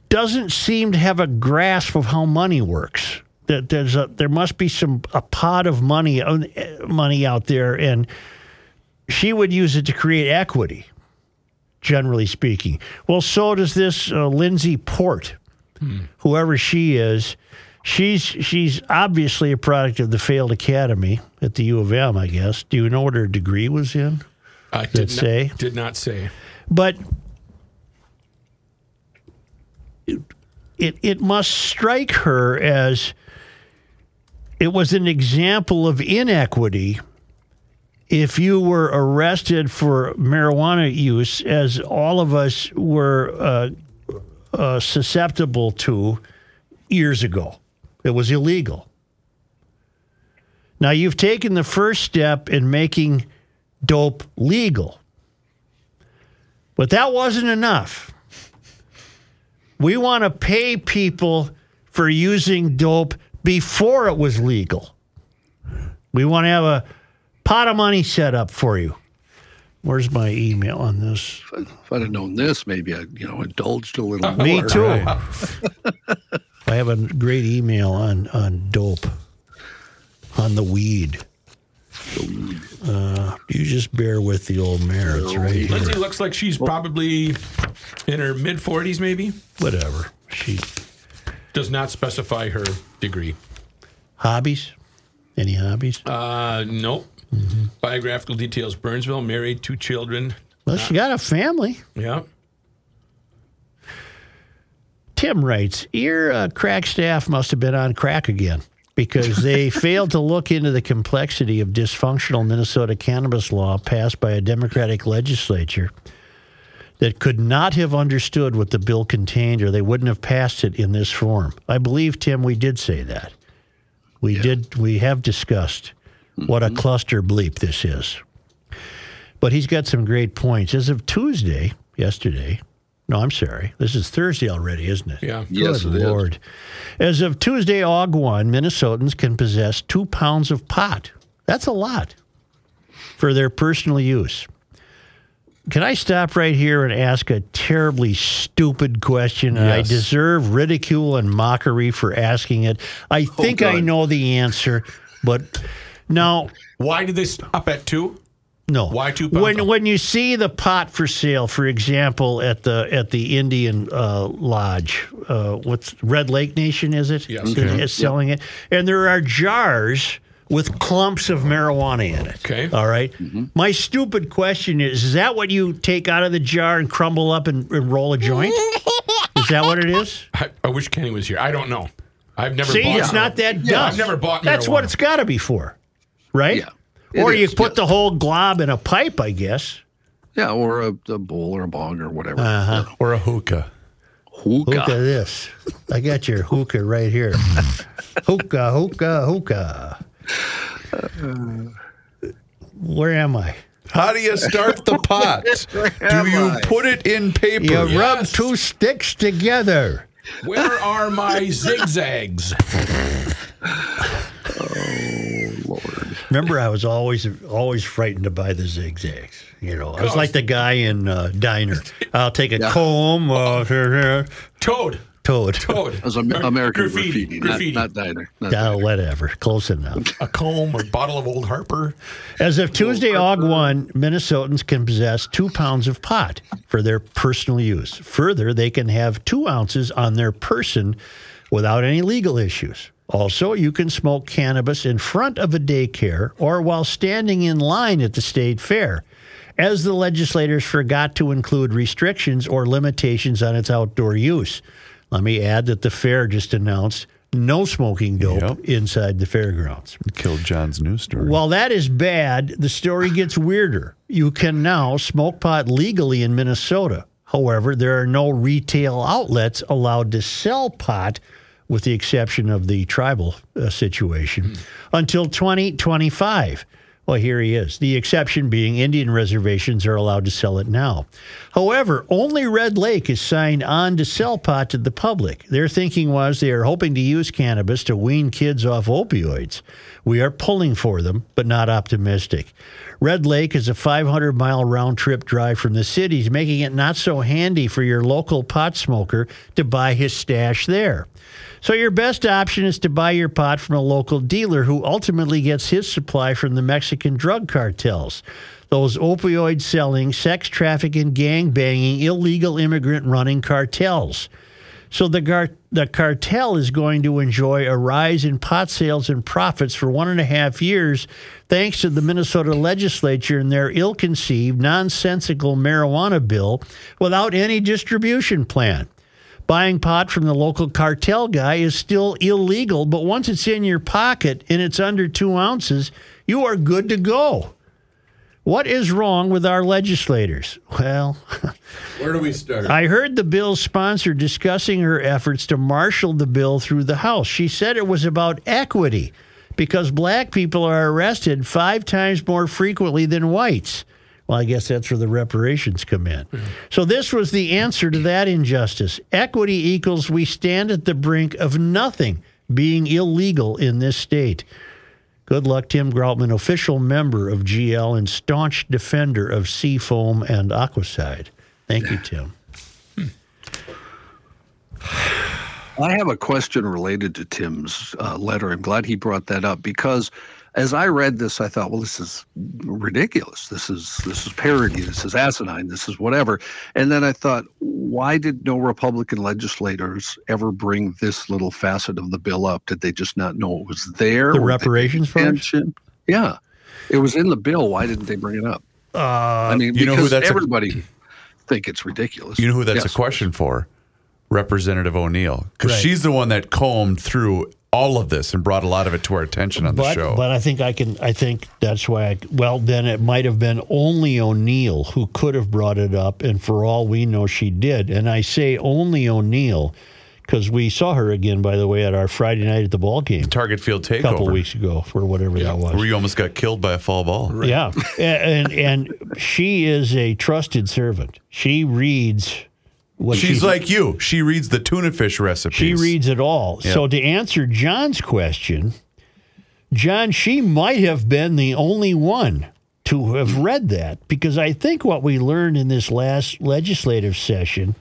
doesn't seem to have a grasp of how money works. That there's a there must be some a pot of money uh, money out there, and she would use it to create equity. Generally speaking, well, so does this uh, Lindsey Port, whoever she is. She's she's obviously a product of the failed academy at the U of M, I guess. Do you know what her degree was in? I Did did it say? Not, did not say. but it, it it must strike her as it was an example of inequity if you were arrested for marijuana use as all of us were uh, uh, susceptible to years ago it was illegal now you've taken the first step in making dope legal but that wasn't enough. We want to pay people for using dope before it was legal. We want to have a pot of money set up for you. Where's my email on this? If I'd have known this, maybe I, you know, indulged a little more. Me too. I have a great email on on dope, on the weed. Uh, you just bear with the old mare. It's right here. Lindsey looks like she's probably in her mid 40s, maybe. Whatever. She Does not specify her degree. hobbies. Any hobbies? Uh, nope. Mm-hmm. Biographical details: Burnsville, married, two children. Well, she got a family. Yeah. Tim writes, Your uh, crack staff must have been on crack again because they failed to look into the complexity of dysfunctional Minnesota cannabis law passed by a Democratic legislature that could not have understood what the bill contained or they wouldn't have passed it in this form. I believe, Tim, we did say that. We did, we have discussed what a mm-hmm. cluster bleep this is. But he's got some great points. As of Tuesday, yesterday, no, I'm sorry. This is Thursday already, isn't it? Yeah. Yes, Good it is. Lord. As of Tuesday, Aug 1, Minnesotans can possess two pounds of pot. That's a lot for their personal use. Can I stop right here and ask a terribly stupid question? And I deserve ridicule and mockery for asking it. I oh, think I know the answer, but now Why did they stop at two? no. Why two pounds? When when you see the pot for sale, for example, at the at the Indian uh, Lodge, uh, what's Red Lake Nation? Is it? Yes. That Okay. is selling it, and there are jars with clumps of marijuana in it. Okay. All right? My stupid question is: Is that what you take out of the jar and crumble up and, and roll a joint? is that what it is? I, I wish Kenny was here. I don't know. I've never See, bought it's not that Yeah. I've never bought That's what it's got to be for, right? Yeah. It Or you is, put yes. the whole glob in a pipe, I guess. Yeah, or a, a bowl or a bong or whatever. Uh-huh. Or a hookah. Hookah. Look at this. I got your hookah right here. hookah, hookah, hookah. Where am I? How do you start the pot? do you I? put it in paper? You rub two sticks together. Where are my zigzags? Remember, I was always always frightened to buy the zigzags. You know, I was like the guy in uh, Diner. I'll take a comb. Uh, here, here. Toad. Toad. Toad. It was American graffiti. graffiti, graffiti. Not, not diner. Not Oh, diner. whatever. Close enough. a comb or bottle of Old Harper. As of Tuesday, Aug 1, Minnesotans can possess two pounds of pot for their personal use. Further, they can have two ounces on their person without any legal issues. Also, you can smoke cannabis in front of a daycare or while standing in line at the state fair, as the legislators forgot to include restrictions or limitations on its outdoor use. Let me add that the fair just announced no smoking dope Yep. inside the fairgrounds. Killed John's news story. While that is bad, the story gets weirder. You can now smoke pot legally in Minnesota. However, there are no retail outlets allowed to sell pot, with the exception of the tribal uh, situation, until 2025. Well, here he is. The exception being Indian reservations are allowed to sell it now. However, only Red Lake is signed on to sell pot to the public. Their thinking was they are hoping to use cannabis to wean kids off opioids. We are pulling for them, but not optimistic. Red Lake is a 500 mile round trip drive from the cities, making it not so handy for your local pot smoker to buy his stash there. So your best option is to buy your pot from a local dealer who ultimately gets his supply from the Mexican drug cartels. Those opioid selling, sex trafficking, gang banging, illegal immigrant running cartels. So the, gar- the cartel is going to enjoy a rise in pot sales and profits for one and a half years, thanks to the Minnesota legislature and their ill conceived, nonsensical marijuana bill without any distribution plan. Buying pot from the local cartel guy is still illegal, but once it's in your pocket and it's under two ounces, you are good to go. What is wrong with our legislators? Well, Where do we start? I heard the bill's sponsor discussing her efforts to marshal the bill through the House. She said it was about equity because black people are arrested five times more frequently than whites. Well, I guess that's where the reparations come in. So, this was the answer to that injustice. Equity equals we stand at the brink of nothing being illegal in this state. Good luck, Tim Groutman, official member of GL and staunch defender of Seafoam and Aquacide. Thank you, Tim. I have a question related to Tim's uh, letter. I'm glad he brought that up because as I read this, I thought, well, this is ridiculous. This is this is parody. This is asinine. This is whatever. And then I thought, why did no Republican legislators ever bring this little facet of the bill up? Did they just not know it was there? The Were they paying reparations attention? Yeah, it was in the bill. Why didn't they bring it up? Uh, I mean, you know who because that's a- everybody think it's ridiculous. You know who that's Yes. a question for? Representative O'Neill. Because Right. she's the one that combed through all of this and brought a lot of it to our attention on the but, show. but I think I can. I think that's why. I, well, then it might have been only O'Neill who could have brought it up, and for all we know, she did. And I say only O'Neill because we saw her again, by the way, at our Friday night at the ball game Target Field takeover, a couple weeks ago, or whatever that was. where you almost got killed by a fall ball. Yeah, and and she is a trusted servant. She reads what She's like you. She reads the tuna fish recipes. She reads it all. So to answer John's question, John, she might have been the only one to have read that because I think what we learned in this last legislative session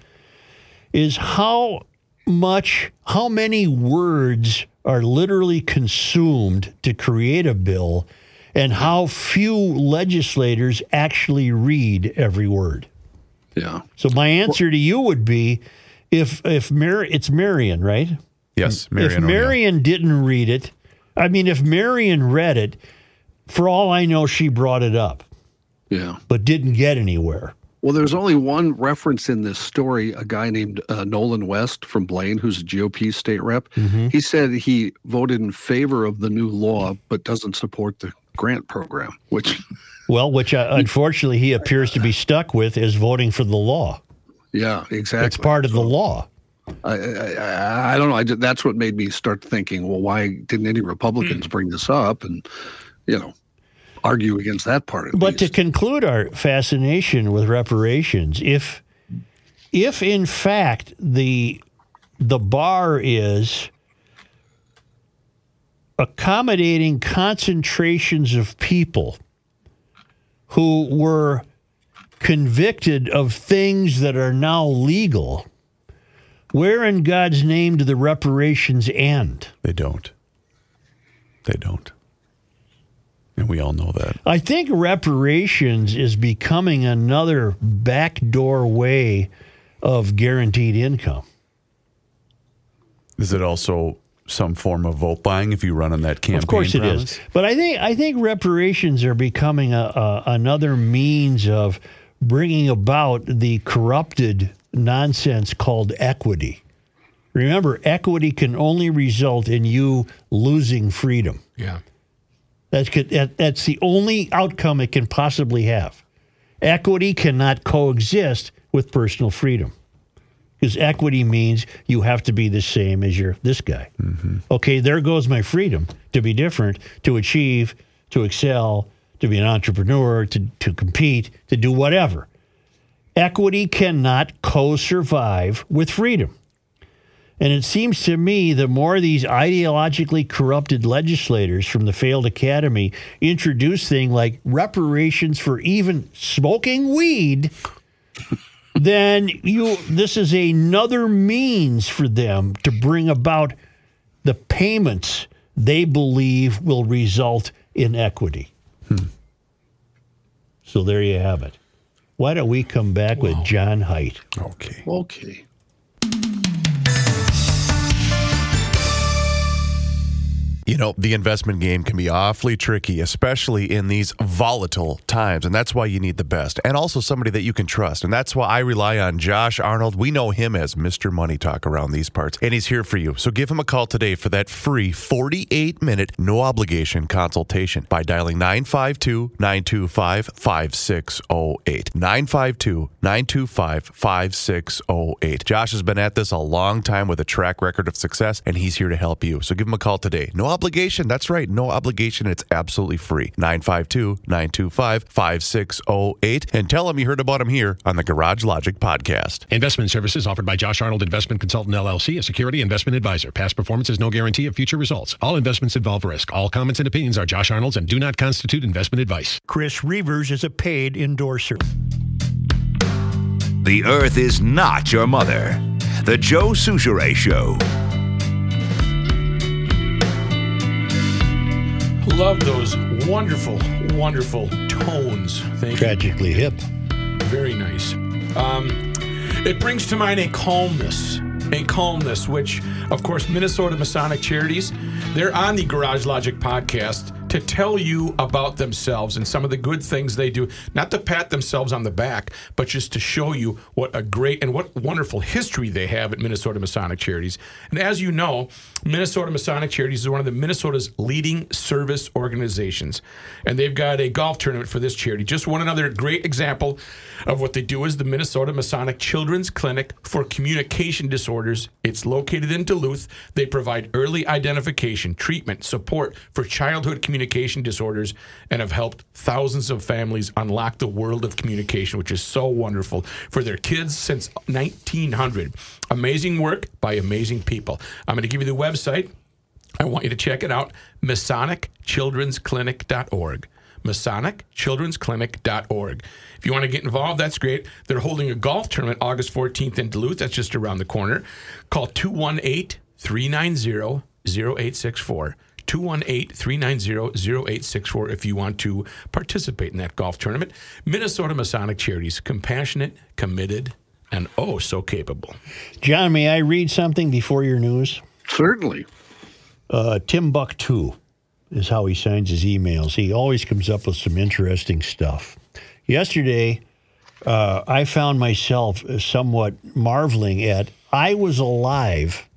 is how much, how many words are literally consumed to create a bill and how few legislators actually read every word. Yeah. So my answer to you would be if if Mar- it's Marion, right? Yes, Marion if O'Neill. Marion didn't read it, I mean if Marion read it, for all I know she brought it up, Yeah. but didn't get anywhere. Well, there's only one reference in this story. A guy named uh, Nolan West from Blaine, who's a GOP state rep, he said he voted in favor of the new law, but doesn't support the grant program. Which, Well, which uh, unfortunately he appears to be stuck with is voting for the law. yeah, exactly. It's part of the law. I, I, I, I don't know. I, ju- that's what made me start thinking. Well, why didn't any Republicans bring this up and, you know, argue against that part of it? But to conclude our fascination with reparations, if if in fact the the bar is accommodating concentrations of people who were convicted of things that are now legal, Where in God's name do the reparations end? They don't. They don't. And we all know that. I think reparations is becoming another backdoor way of guaranteed income. Is it also some form of vote buying if you run on that campaign? Of course it promise? is. But I think I think reparations are becoming a, a, another means of bringing about the corrupted nonsense called equity. Remember, equity can only result in you losing freedom. Yeah. That's that, that's the only outcome it can possibly have. Equity cannot coexist with personal freedom. Because equity means you have to be the same as your this guy. Mm-hmm. Okay, there goes my freedom to be different, to achieve, to excel, to be an entrepreneur, to, to compete, to do whatever. Equity cannot co survive with freedom. And it seems to me the more these ideologically corrupted legislators from the failed academy introduce things like reparations for even smoking weed, then you this is another means for them to bring about the payments they believe will result in equity. Hmm. So there you have it. Why don't we come back with John Heidt? Okay. Okay. You know, the investment game can be awfully tricky, especially in these volatile times. And that's why you need the best and also somebody that you can trust. And that's why I rely on Josh Arnold. We know him as Mr. Money Talk around these parts, and he's here for you. So give him a call today for that free 48 minute, no obligation consultation by dialing 952 925 5608. 952 925 5608. Josh has been at this a long time with a track record of success, and he's here to help you. So give him a call today. No obligation. That's right. No obligation. It's absolutely free. 952 925 5608. And tell them you heard about them here on the Garage Logic podcast. Investment services offered by Josh Arnold Investment Consultant LLC, a security investment advisor. Past performance is no guarantee of future results. All investments involve risk. All comments and opinions are Josh Arnold's and do not constitute investment advice. Chris Reeves is a paid endorser. The Earth is not your mother. The Joe Soucheray Show. Love those wonderful, wonderful tones. Thank you. Tragically hip. Very nice. Um, it brings to mind a calmness, a calmness, which, of course, Minnesota Masonic Charities, they're on the Garage Logic podcast to tell you about themselves and some of the good things they do. Not to pat themselves on the back, but just to show you what a great and what wonderful history they have at Minnesota Masonic Charities. And as you know, Minnesota Masonic Charities is one of the Minnesota's leading service organizations. And they've got a golf tournament for this charity. Just one another great example of what they do is the Minnesota Masonic Children's Clinic for Communication Disorders. It's located in Duluth. They provide early identification, treatment, support for childhood communication disorders and have helped thousands of families unlock the world of communication, which is so wonderful for their kids since 1900. Amazing work by amazing people. I'm going to give you the website. I want you to check it out MasonicChildren'sClinic.org. MasonicChildren'sClinic.org. If you want to get involved, that's great. They're holding a golf tournament August 14th in Duluth. That's just around the corner. Call 218 390 0864. 218 390 0864 if you want to participate in that golf tournament. Minnesota Masonic Charities, compassionate, committed, and oh so capable. John, may I read something before your news? Certainly. Uh, Timbuktu is how he signs his emails. He always comes up with some interesting stuff. Yesterday, uh, I found myself somewhat marveling at I was alive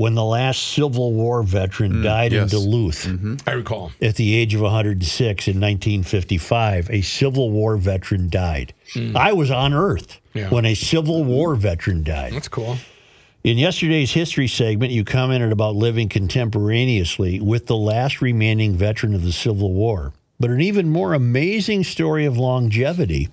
when the last Civil War veteran mm, died yes. in Duluth mm-hmm. I recall. at the age of 106 in 1955. A Civil War veteran died. Mm. I was on Earth Yeah. when a Civil War veteran died. That's cool. In yesterday's history segment, you commented about living contemporaneously with the last remaining veteran of the Civil War. But an even more amazing story of longevity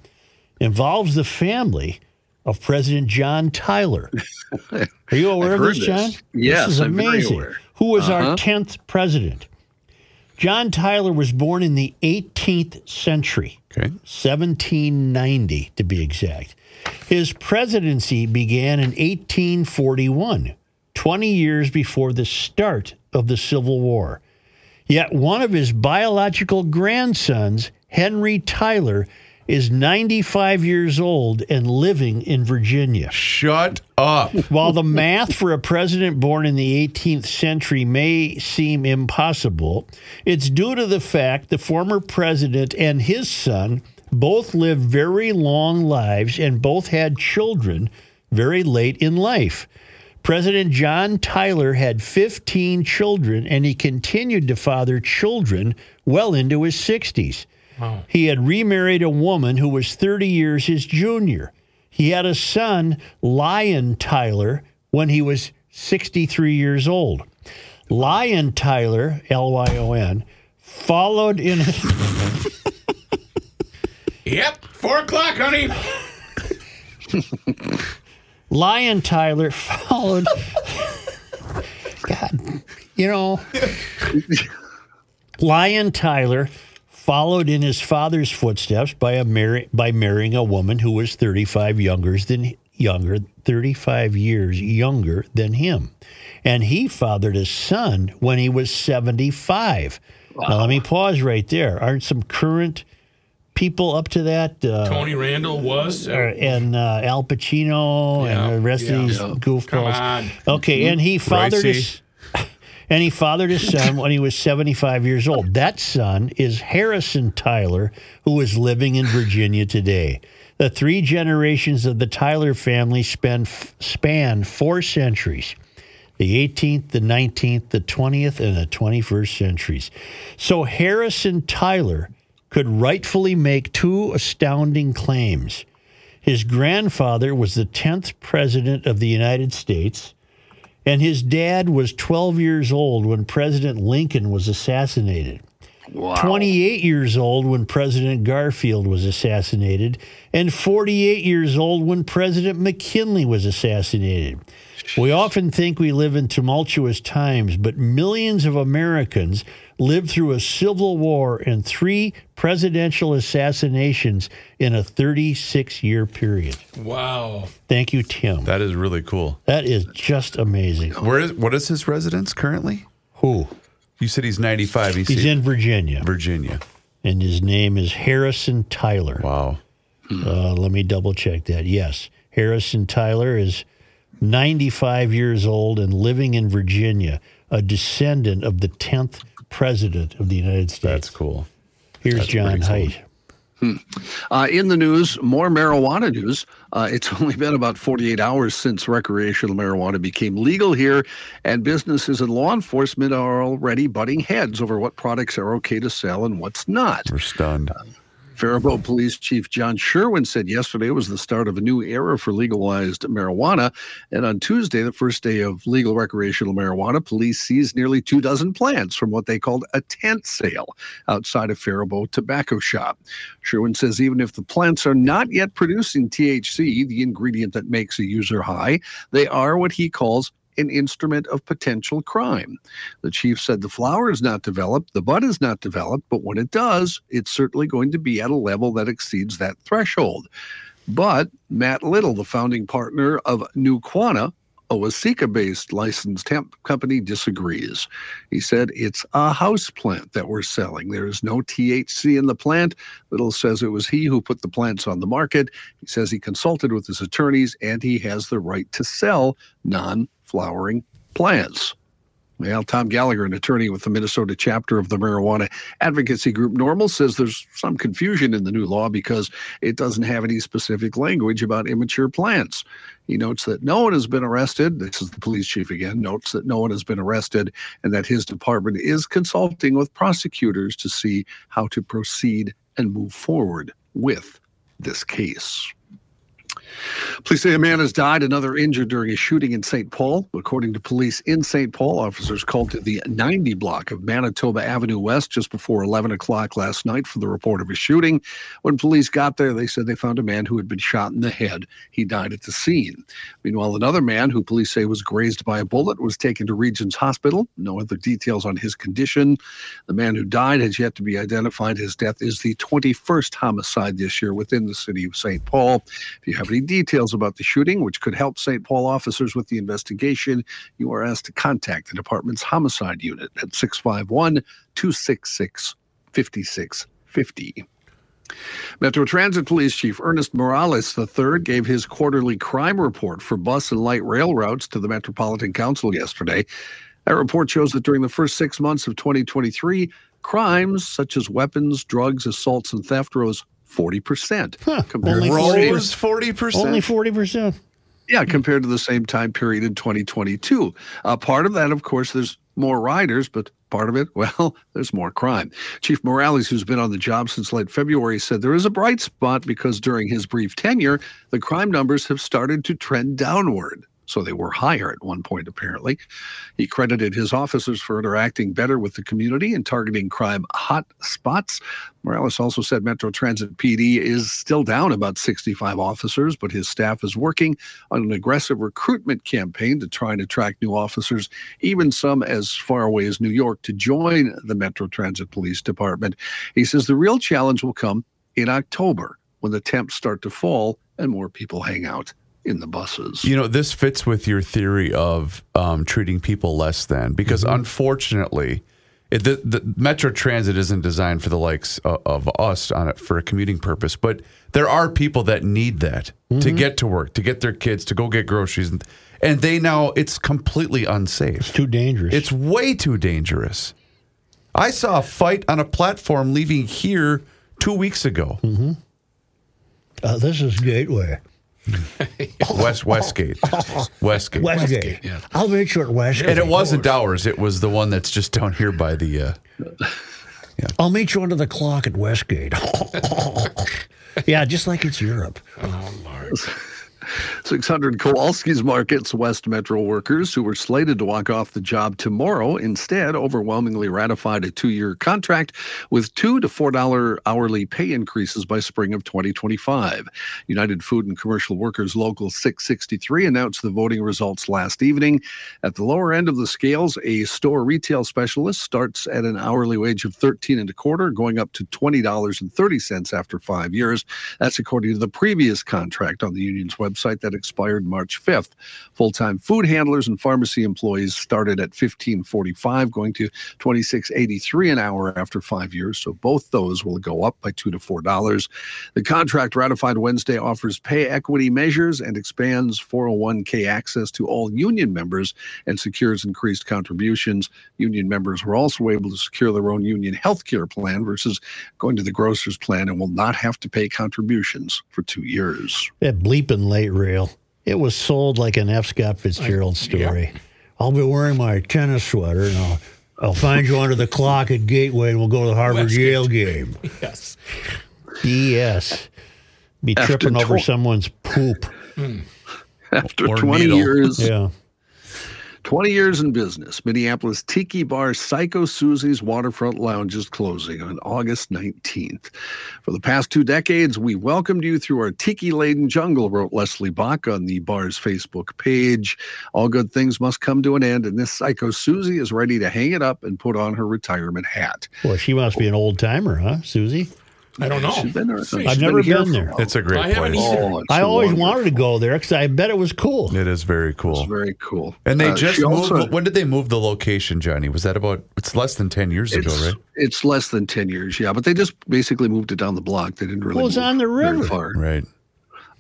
involves the family of President John Tyler. Are you aware of heard this, John? this. Yes, this is I'm very amazing. aware. Who was our Uh-huh. 10th president? John Tyler was born in the 18th century, Okay. 1790 to be exact. His presidency began in 1841, 20 years before the start of the Civil War. Yet one of his biological grandsons, Henry Tyler, is 95 years old and living in Virginia. Shut up. While the math for a president born in the 18th century may seem impossible, it's due to the fact the former president and his son both lived very long lives and both had children very late in life. President John Tyler had 15 children and he continued to father children well into his 60s. He had remarried a woman who was 30 years his junior. He had a son, Lyon Tyler, when he was 63 years old. Lyon Tyler, L Y O N, followed in. Yep, four o'clock, honey. Lyon Tyler followed. God, you know, Lyon Tyler followed in his father's footsteps by a marry, by marrying a woman who was 35 younger than younger, 35 years younger than him, and he fathered a son when he was 75. Now let me pause right there. Aren't some current people up to that? Uh, Tony Randall was. uh, and uh, Al Pacino Yeah, and the rest yeah. of these Yeah. goofballs. Come on. Okay, and he fathered his and he fathered his son when he was 75 years old. That son is Harrison Tyler, who is living in Virginia today. The three generations of the Tyler family span, span four centuries the 18th, the 19th, the 20th, and the 21st centuries. So Harrison Tyler could rightfully make two astounding claims. His grandfather was the 10th president of the United States, and his dad was 12 years old when President Lincoln was assassinated. 28 years old when President Garfield was assassinated, and 48 years old when President McKinley was assassinated. We often think we live in tumultuous times, but millions of Americans lived through a civil war and three presidential assassinations in a 36 year period. Wow. Thank you, Tim. That is really cool. That is just amazing. Where is what is his residence currently? Who? You said he's 95. He's, He's in Virginia, Virginia. and his name is Harrison Tyler. Wow. Uh, let me double check that. Yes, Harrison Tyler is 95 years old and living in Virginia, a descendant of the 10th president of the United States. That's cool. Here's John pretty Heidt. Uh, in the news, more marijuana news. Uh, it's only been about 48 hours since recreational marijuana became legal here, and businesses and law enforcement are already butting heads over what products are okay to sell and what's not. We're stunned. Faribault Police Chief John Sherwin said yesterday was the start of a new era for legalized marijuana. And on Tuesday, the first day of legal recreational marijuana, police seized nearly two dozen plants from what they called a tent sale outside of Faribault Tobacco Shop. Sherwin says even if the plants are not yet producing THC, the ingredient that makes a user high, they are what he calls an instrument of potential crime. The chief said the flower is not developed, the bud is not developed, but when it does, it's certainly going to be at a level that exceeds that threshold. But Matt Little, the founding partner of New Quana, a Waseca based licensed hemp company, disagrees. He said it's a house plant that we're selling. There is no THC in the plant. Little says it was he who put the plants on the market. He says he consulted with his attorneys and he has the right to sell non flowering plants. Well, Tom Gallagher, an attorney with the Minnesota chapter of the marijuana advocacy group NORML, says there's some confusion in the new law because it doesn't have any specific language about immature plants. He notes that no one has been arrested. This is the police chief again, notes that no one has been arrested and that his department is consulting with prosecutors to see how to proceed and move forward with this case. Police say a man has died, another injured during a shooting in St. Paul. According to police in St. Paul, officers called to the 90 block of Manitoba Avenue West just before 11 o'clock last night for the report of a shooting. When police got there, they said they found a man who had been shot in the head. He died at the scene. Meanwhile, another man who police say was grazed by a bullet was taken to Regions Hospital. No other details on his condition. The man who died has yet to be identified. His death is the 21st homicide this year within the city of St. Paul. If you have any details about the shooting, which could help St. Paul officers with the investigation, you are asked to contact the department's homicide unit at 651 266 5650. Metro Transit Police Chief Ernest Morales III gave his quarterly crime report for bus and light rail routes to the Metropolitan Council yesterday. That report shows that during the first six months of 2023, crimes such as weapons, drugs, assaults, and theft rose 40% Huh, compared only to 40%. Rose forty percent. Only 40%. yeah, compared to the same time period in 2022. Uh, part of that, of course, there's more riders, but part of it, well, there's more crime. Chief Morales, who's been on the job since late February, said there is a bright spot because during his brief tenure, the crime numbers have started to trend downward. So they were higher at one point, apparently. He credited his officers for interacting better with the community and targeting crime hot spots. Morales also said Metro Transit PD is still down about 65 officers, but his staff is working on an aggressive recruitment campaign to try and attract new officers, even some as far away as New York, to join the Metro Transit Police Department. He says the real challenge will come in October when the temps start to fall and more people hang out in the buses. You know, this fits with your theory of um, treating people less than, because unfortunately, it, the, the Metro Transit isn't designed for the likes of, of us on it for a commuting purpose. But there are people that need that to get to work, to get their kids, to go get groceries, and, and they now it's completely unsafe. It's too dangerous. It's way too dangerous. I saw a fight on a platform leaving here two weeks ago. Uh, this is Gateway. West Westgate, Westgate, Westgate. yeah. I'll make sure at Westgate. and it wasn't ours. It was the one that's just down here by the. Uh, I'll meet you under the clock at Westgate. yeah, just like it's Europe. 600 Kowalski's Markets West Metro workers who were slated to walk off the job tomorrow instead overwhelmingly ratified a two year contract with two to four dollar hourly pay increases by spring of 2025. United Food and Commercial Workers Local 663 announced the voting results last evening. At the lower end of the scales, a store retail specialist starts at an hourly wage of 13 and a quarter, going up to $20.30 after five years. That's according to the previous contract on the union's website that expired March 5th. Full-time food handlers and pharmacy employees started at 15.45, going to 26.83 an hour after five years. So both those will go up by two to four dollars. The contract ratified Wednesday offers pay equity measures and expands 401k access to all union members and secures increased contributions. Union members were also able to secure their own union health care plan versus going to the grocer's plan and will not have to pay contributions for two years. That bleeping late rail. It was sold like an F. Scott Fitzgerald story. I'll be wearing my tennis sweater and I'll, I'll find you under the clock at Gateway and we'll go to the Harvard Westgate. Yale game. Yes. BS. Be After tripping over someone's poop. Hmm. After Or 20 needle. years, Yeah. 20 years in business, Minneapolis Tiki Bar Psycho Suzi's Waterfront Lounge is closing on August 19th. For the past two decades, we welcomed you through our tiki laden jungle, wrote Leslie Bock on the bar's Facebook page. All good things must come to an end, and this Psycho Suzi is ready to hang it up and put on her retirement hat. Well, she must be an old timer, huh, Suzi? I don't know. She's been there. I've never here been there. it's a great I place. Oh, I always wonderful. wanted to go there because I bet it was cool. It is very cool. It's very cool. And they Uh, just moved. also- when did they move the location, Johnny? Was that about? It's less than ten years ago, It's, right? it's less than 10 years, yeah, but they just basically moved it down the block. They didn't really Well, it's move on the very river. far. Right.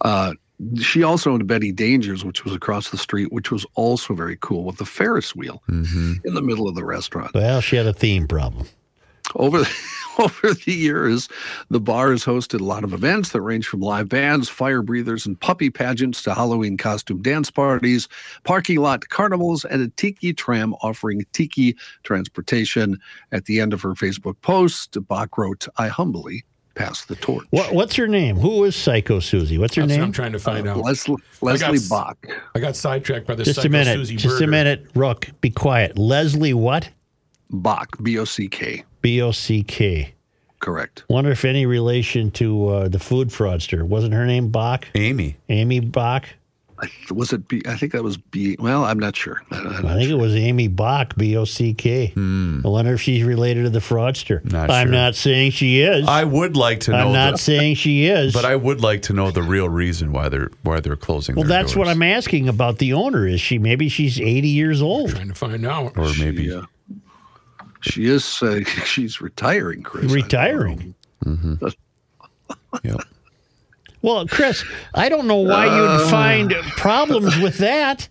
Uh, she also owned Betty Danger's, which was across the street, which was also very cool with the Ferris wheel Mm-hmm. in the middle of the restaurant. Well, she had a theme problem. Over the, over the years, the bar has hosted a lot of events that range from live bands, fire breathers, and puppy pageants to Halloween costume dance parties, parking lot carnivals, and a tiki tram offering tiki transportation. At the end of her Facebook post, Bock wrote, I humbly pass the torch. What, what's her name? Who is Psycho Suzi? What's her That's what name? I'm trying to find uh, out. Leslie, I got Leslie s- Bock. I got sidetracked by the Just a Psycho minute. Suzi Just a minute. Rook, be quiet. Leslie what? Bock, B O C K. B O C K. Correct. Wonder if any relation to uh, the food fraudster. Wasn't her name Bock? Aimee. Aimee Bock? I, was it B? I think that was B. Well, I'm not sure. I, I'm I think sure. it was Aimee Bock, B O C K. I wonder if she's related to the fraudster. Not I'm sure. not saying she is. I would like to know, I'm not the- saying she is. but I would like to know the real reason why they're why they're closing. well, their that's what. I'm asking about the owner. Is she maybe she's 80 years old? Trying to find out. Or maybe Yeah. She is. Uh, she's retiring, Chris. Retiring. Yep. Well, Chris, I don't know why Uh. you'd find problems with that.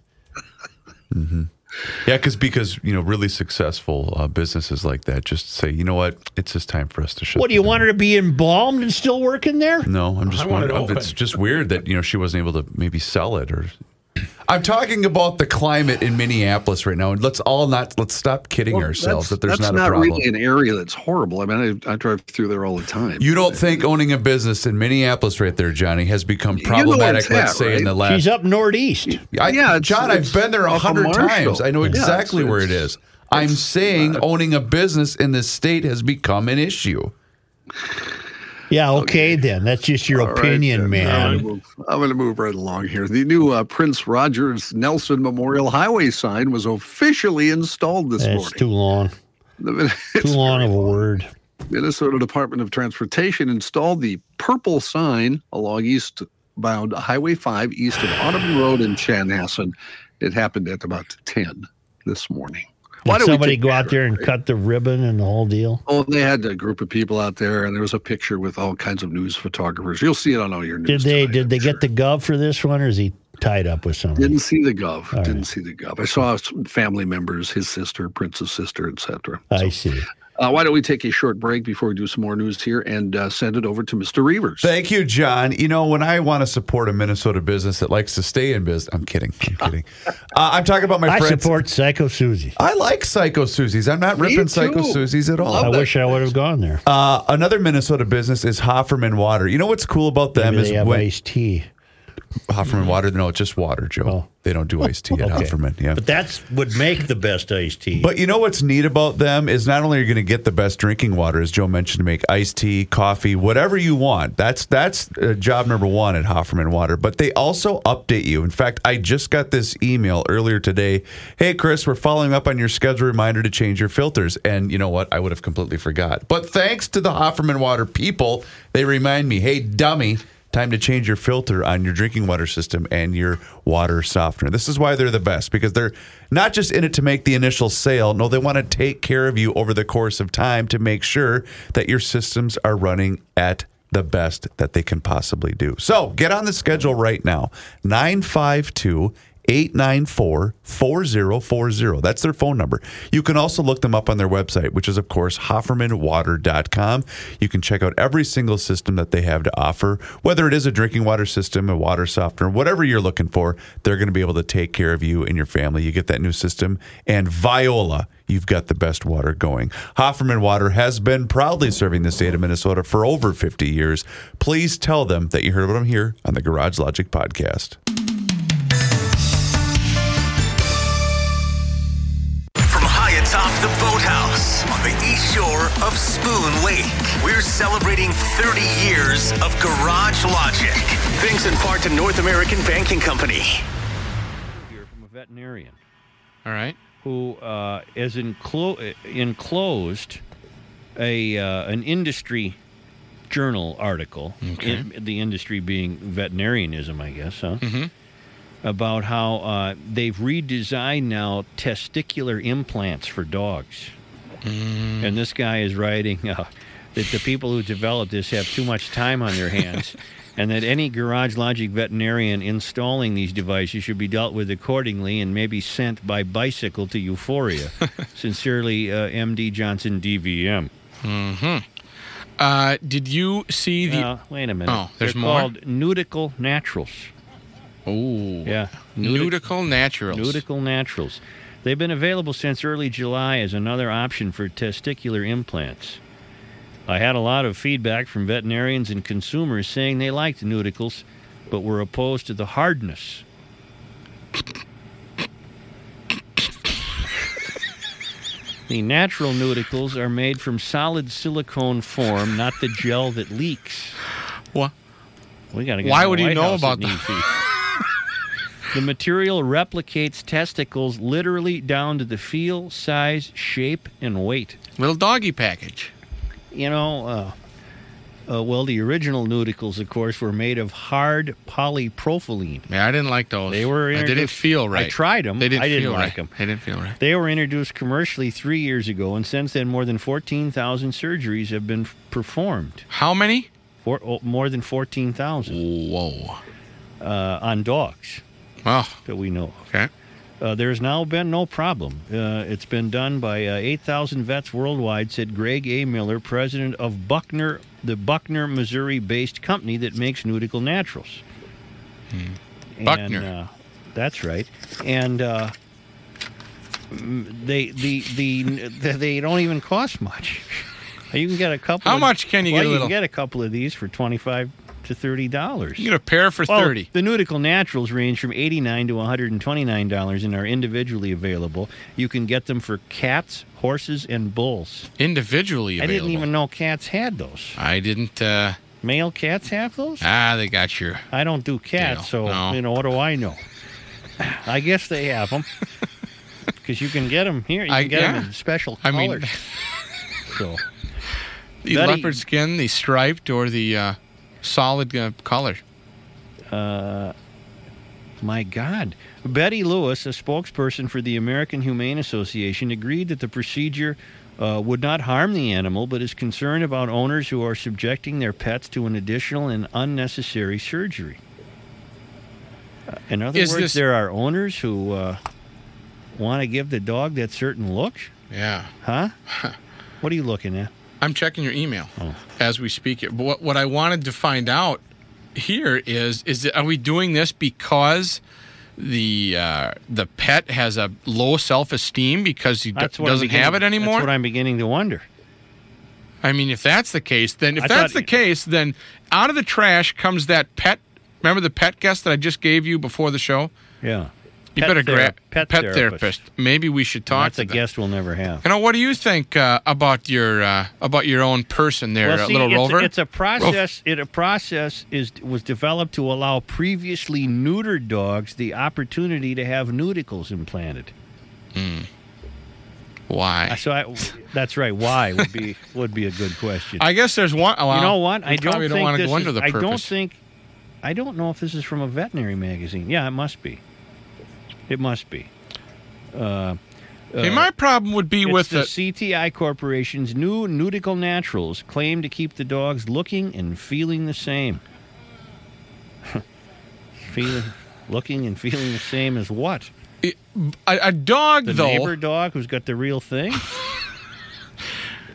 Yeah, because because you know really successful uh, businesses like that just say, you know what, it's just time for us to shut. What do you down." want her to be embalmed and still working there? No, I'm just I want it wondering. It's just weird that you know she wasn't able to maybe sell it or. I'm talking about the climate in Minneapolis right now, and let's all not let's stop kidding Well, ourselves that there's that's not a problem. That's not really an area that's horrible. I mean, I, I drive through there all the time. you don't think owning a business in Minneapolis right there, Johnny, has become You know problematic? let's at, say in the right? last. She's up northeast. I, Yeah, it's- John, it's I've been there a hundred times. I know Yeah, exactly it's- where it it's- I'm saying not- owning a business in this state has become an issue. Yeah, okay, then. That's just your All right, opinion. I'm man. I'm going to move right along here. The new uh, Prince Rogers Nelson Memorial Highway sign was officially installed this That's morning. too long. Too long of a word. Minnesota Department of Transportation installed the purple sign along eastbound Highway 5 east of Audubon Road in Chanhassen. It happened at about 10 this morning. Why Did don't we somebody go out there and right? cut the ribbon and the whole deal? Oh, they had a group of people out there, and there was a picture with all kinds of news photographers. You'll see it on all your news. Did they tonight, did I'm they sure. get the gov for this one, or is he tied up with somebody? Didn't see the gov. All Didn't right. see the gov. I saw some family members, his sister, Prince's sister, etc. I see. Uh, why don't we take a short break before we do some more news here and uh, send it over to Mr. Reeves? Thank you, John. You know, when I want to support a Minnesota business that likes to stay in business, I'm kidding. I'm kidding. Uh, I'm talking about my I friends. support Psycho Suzi. I like Psycho Suzi's. I'm not Me ripping Psycho too. Suzi's at all. I that wish I would have gone there. Uh, another Minnesota business is Hofferman Water. You know what's cool about them Maybe is they have when iced tea. Hofferman Water. No, it's just water, Joe. Oh. They don't do iced tea at Okay. Hofferman. Yeah. But that would make the best iced tea. But you know what's neat about them is not only are you going to get the best drinking water, as Joe mentioned, to make iced tea, coffee, whatever you want. That's that's uh, job number one at Hofferman Water. But they also update you. In fact, I just got this email earlier today. Hey, Chris, we're following up on your schedule reminder to change your filters. And you know what? I would have completely forgot. But thanks to the Hofferman Water people, they remind me, hey, dummy. Time to change your filter on your drinking water system and your water softener. This is why they're the best because they're not just in it to make the initial sale. No, they want to take care of you over the course of time to make sure that your systems are running at the best that they can possibly do. So get on the schedule right now 952 894 4040. That's their phone number. You can also look them up on their website, which is, of course, HoffermanWater.com. You can check out every single system that they have to offer, whether it is a drinking water system, a water softener, whatever you're looking for, they're going to be able to take care of you and your family. You get that new system. And Viola, you've got the best water going. Hofferman Water has been proudly serving the state of Minnesota for over 50 years. Please tell them that you heard about them here on the Garage Logic podcast. Of Spoon Lake, we're celebrating 30 years of Garage Logic. Thanks in part to North American Banking Company. Here from a veterinarian All right. who uh, is enclo- enclosed a uh, an industry journal article. Okay. in- the industry being veterinarianism, I guess, huh? Mhm. About how uh, they've redesigned now testicular implants for dogs. And this guy is writing uh, that the people who developed this have too much time on their hands, and that any Garage Logic veterinarian installing these devices should be dealt with accordingly and maybe sent by bicycle to Euphoria. Sincerely, uh, MD Johnson, DVM. Uh, did you see the? Uh, wait a minute. Oh, there's They're more? called Neuticle Naturals. oh, Yeah. Nudic- Neuticle Naturals. Neuticle Naturals. They've been available since early July as another option for testicular implants. I had a lot of feedback from veterinarians and consumers saying they liked Neuticles, but were opposed to the hardness. the natural Neuticles are made from solid silicone form, not the gel that leaks. What? We got to get Why would you know House about at that? The material replicates testicles literally down to the feel, size, shape, and weight. Little doggy package. You know, uh, uh, well, the original Neuticles, of course, were made of hard polypropylene. Yeah, I didn't like those. They were They didn't feel right. I tried them. They didn't I didn't feel like right. them. They didn't feel right. They were introduced commercially three years ago, and since then, more than 14,000 surgeries have been performed. How many? For, oh, more than 14,000 Whoa. uh, on dogs Oh, that we know of. okay. Uh, there's now been no problem. Uh, it's been done by uh, 8,000 vets worldwide, said Gregg A. Miller, president of Buckner, the Buckner, Missouri-based company that makes Neuticle Naturals. Hmm. Buckner. uh, that's right. And uh, they the, the the they don't even cost much. You can get a couple. How of- much can you well, get a You little- can get a couple of these for twenty-five to thirty dollars. You get a pair for Well, 30. The Neuticle Naturals range from 89 to $129 and are individually available. You can get them for cats, horses, and bulls. Individually I didn't even know cats had those. I didn't. Uh, Male cats have those? ah, they got your. I don't do cats, Deal. so, No. you know, what do I know? I guess they have them. Because you can get them here. You I- can get them in special I mean- colors. so, The leopard skin, the striped, or the uh, solid uh, color. My God. Betty Lewis, a spokesperson for the American Humane Association, agreed that the procedure uh, would not harm the animal, but is concerned about owners who are subjecting their pets to an additional and unnecessary surgery. Uh, in other Is words, this- there are owners who uh, want to give the dog that certain look, Yeah. huh? what are you looking at? I'm checking your email Oh. as we speak. It. But what, what I wanted to find out here is is that, are we doing this because the uh, the pet has a low self esteem because he d- That's what I'm doesn't have it anymore? That's what I'm beginning to wonder. I mean, if that's the case, then if I that's thought- the case, then out of the trash comes that pet. Remember the pet guest that I just gave you before the show? Yeah. You Pet better grab pet pet therapist. therapist. Maybe we should talk That's to a them. guest we'll never have. You know, what do you think uh, about your uh, about your own person there, Well, see, little it's, rover? It's a process. It a process is was developed to allow previously neutered dogs the opportunity to have Neuticles implanted. Why? So I, that's right. Why would be would be a good question. I guess there's one. Well, you know what? I don't probably think want to go is, into the purpose. I don't think. I don't know if this is from a veterinary magazine. Yeah, it must be. It must be. Uh, Hey, my problem would be It's with the the. CTI Corporation's new Neuticle Naturals claim to keep the dogs looking and feeling the same. feeling, looking and feeling the same as what? a, a dog The though. neighbor dog who's got the real thing?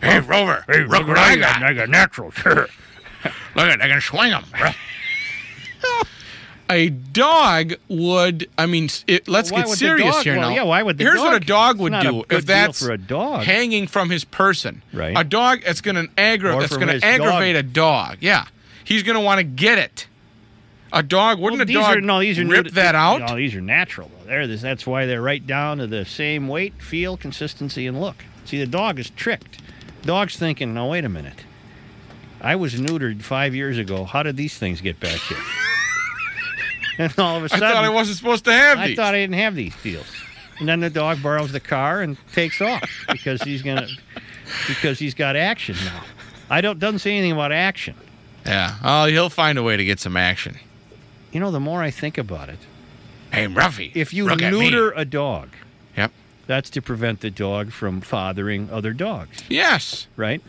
Hey, Rover. Hey, look what I got. I got naturals. Look at, it, I can swing them. a dog would. I mean, it, let's Why get serious dog- here well, now. yeah, why would the Here's what a dog- dog would do if that's for a dog. hanging from his person. Right. A dog that's going to aggra- Or that's going to aggravate dog. a dog. Yeah, he's going to want to get it. A dog wouldn't Well, a dog are, no, these are rip that out? No, these are natural. They're this, that's why they're right down to the same weight, feel, consistency, and look. See, the dog is tricked. Dog's thinking, no, wait a minute. I was neutered five years ago. How did these things get back here? and all of a sudden, I thought I wasn't supposed to have I these. thought I didn't have these deals. And then the dog borrows the car and takes off because he's gonna because he's got action now. I don't doesn't say anything about action. yeah. Oh, he'll find a way to get some action. You know, the more I think about it, Hey, Ruffy. if you look at me. neuter a dog, Yep. that's to prevent the dog from fathering other dogs, Yes. right?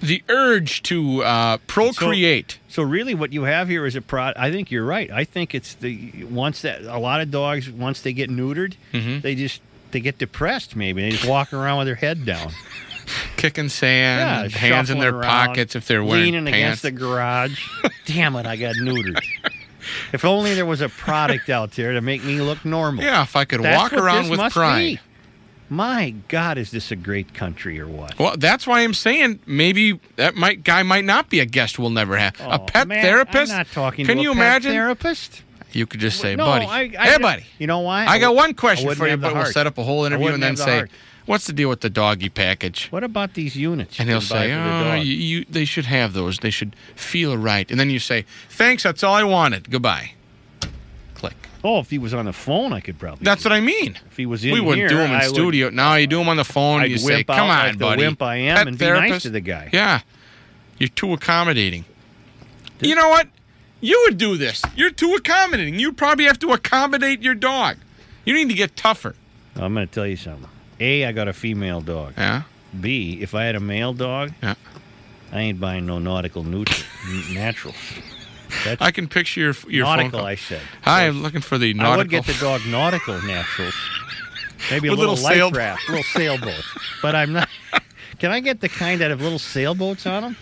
The urge to uh, procreate. So really, what you have here is a pro. I think you're right. I think it's the once that a lot of dogs once they get neutered, Mm-hmm. they just they get depressed. Maybe they just walk around with their head down. kicking sand, Yeah, hands in their around, pockets if they're wearing leaning pants. against the garage. Damn it, I got neutered. if only there was a product out there to make me look normal. yeah, if I could That's walk around with pride. be. My God, is this a great country or what? Well, that's why I'm saying maybe that might guy might not be a guest we'll never have. a Oh, pet man, therapist? I'm not talking Can to a you pet imagine? therapist. You could just say, no, buddy. I- I hey, buddy. You know why? I got one question for you, but we'll set up a whole interview and then the say, heart. "What's the deal with the doggy package?" What about these units? And he'll say, "Oh, you, you, they should have those. They should feel right." And then you say, "Thanks, that's all I wanted. Goodbye." Click. Oh, if he was on the phone, I could probably. That's what I mean. If he was in we wouldn't here, do them in I would- studio. Now you do him on the phone. I'd you say, "Come on, like the buddy." wimp I am Pet and be nice to the guy. Yeah, you're too accommodating. You know what? You would do this. You're too accommodating. You probably have to accommodate your dog. You need to get tougher. I'm going to tell you something. A, I got a female dog. Yeah. B, if I had a male dog, Yeah. I ain't buying no nautical neutral, naturals. That's I can picture your your phone nautical. call. I said. Hi, I'm looking for the nautical. I would get the dog nautical naturals. Maybe a little, little life sail- raft, little sailboat. But I'm not. Can I get the kind that have little sailboats on them?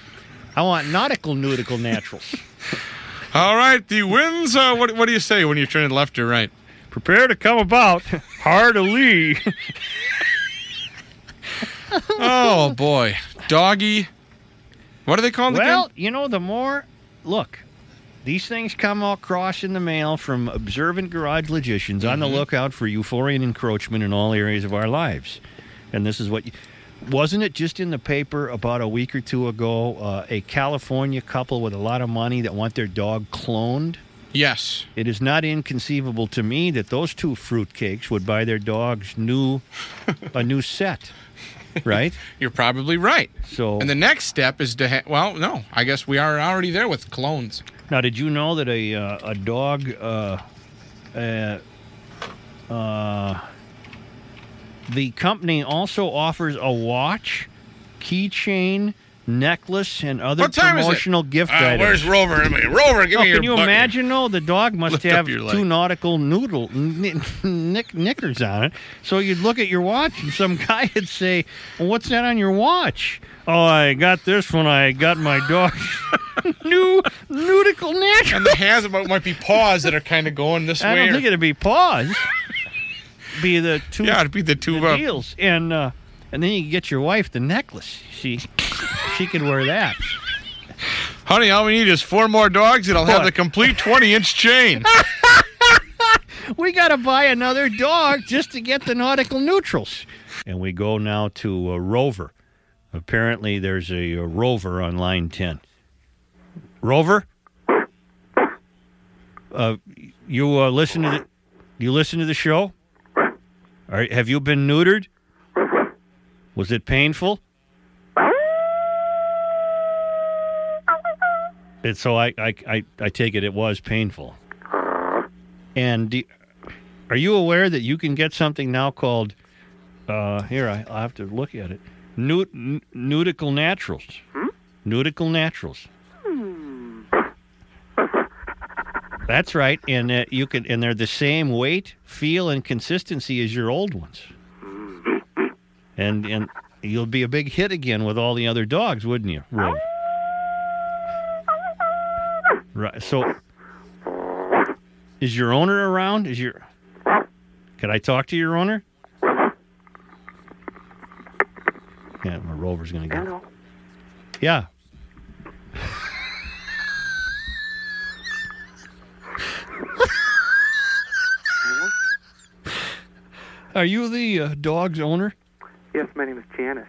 I want nautical nautical naturals. All right, the winds. Uh, what what do you say when you're turning left or right? Prepare to come about. Hard a oh boy, doggy. What are they called Well, again? Well, you know, the more look, these things come across in the mail from observant garage logicians on the Mm-hmm. lookout for euphorian encroachment in all areas of our lives. And this is what you, wasn't it just in the paper about a week or two ago? Uh, a California couple with a lot of money that want their dog cloned. Yes. It is not inconceivable to me that those two fruitcakes would buy their dogs new a new set, right? You're probably right. So And the next step is to ha- well, no, I guess we are already there with clones. Now, did you know that a uh, a dog, uh, uh, uh, the company also offers a watch, keychain, necklace, and other What time is it? promotional gift items. where's Rover? Rover, give Oh, me your can you button. imagine? though? the dog must Lift have two nautical noodle knick, knickers on it. So you'd look at your watch, and some guy would say, well, "What's that on your watch?" Oh, I got this when I got my dog new nautical natural. And the hands about might be paws that are kind of going this I way. I don't or- think it'd be paws. be the two yeah, it'd be the two the uh, deals, and uh, and then you can get your wife the necklace. She she can wear that. Honey, all we need is four more dogs. It'll have the complete 20 inch chain. We got to buy another dog just to get the nautical neutrals. And we go now to a rover. Apparently, there's a, a rover on line ten. Rover, uh, you uh, listen to the you listen to the show. Have you been neutered? Was it painful? And so I, I, I, I take it it was painful. And do, are you aware that you can get something now called, uh, here, I, I'll have to look at it, Nut, n- Nautical Naturals. Hmm? Nautical Naturals. Hmm. That's right, and uh, you can, and they're the same weight, feel, and consistency as your old ones. Hmm. And and you'll be a big hit again with all the other dogs, wouldn't you, Rob? Right. So, is your owner around? Is your? Can I talk to your owner? Yeah, my rover's gonna get. Yeah. Are you the uh, dog's owner, Yes, my name is Janice.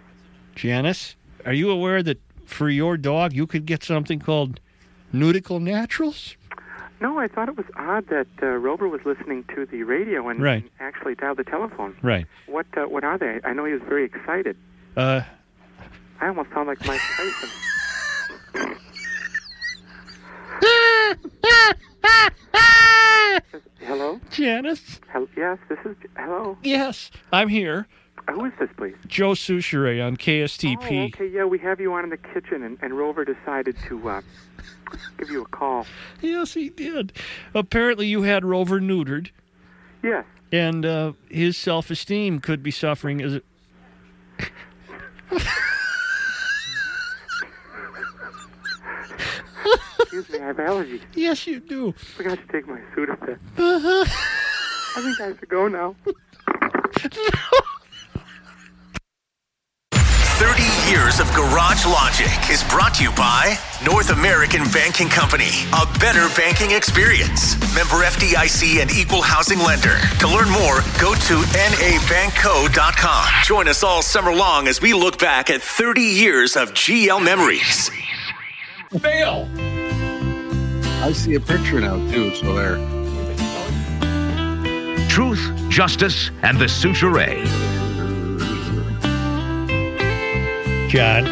Janice? Are you aware that for your dog you could get something called Nautical Naturals? No, I thought it was odd that uh, Rover was listening to the radio and, Right. and actually dialed the telephone. Right. What uh, What are they? I know he was very excited. Uh, I almost sound like Mike Tyson. Hello? Janice? Hel- yes, this is. Hello? Yes, I'm here. Who is this, please? Joe Soucheray on KSTP. Oh, okay, yeah, we have you on in the kitchen, and, and Rover decided to uh, give you a call. Yes, he did. Apparently, you had Rover neutered, Yes. and uh, his self-esteem could be suffering as. Excuse me, I have allergies. Yes, you do. I forgot to take my Sudafed. Uh-huh. I think I have to go now. years of Garage Logic is brought to you by North American Banking Company, a better banking experience. Member FDIC and equal housing lender. To learn more, go to nabankco.com. Join us all summer long as we look back at 30 years of GL memories. Fail. I see a picture now too. So there. Truth, justice, and the Soucheray. John,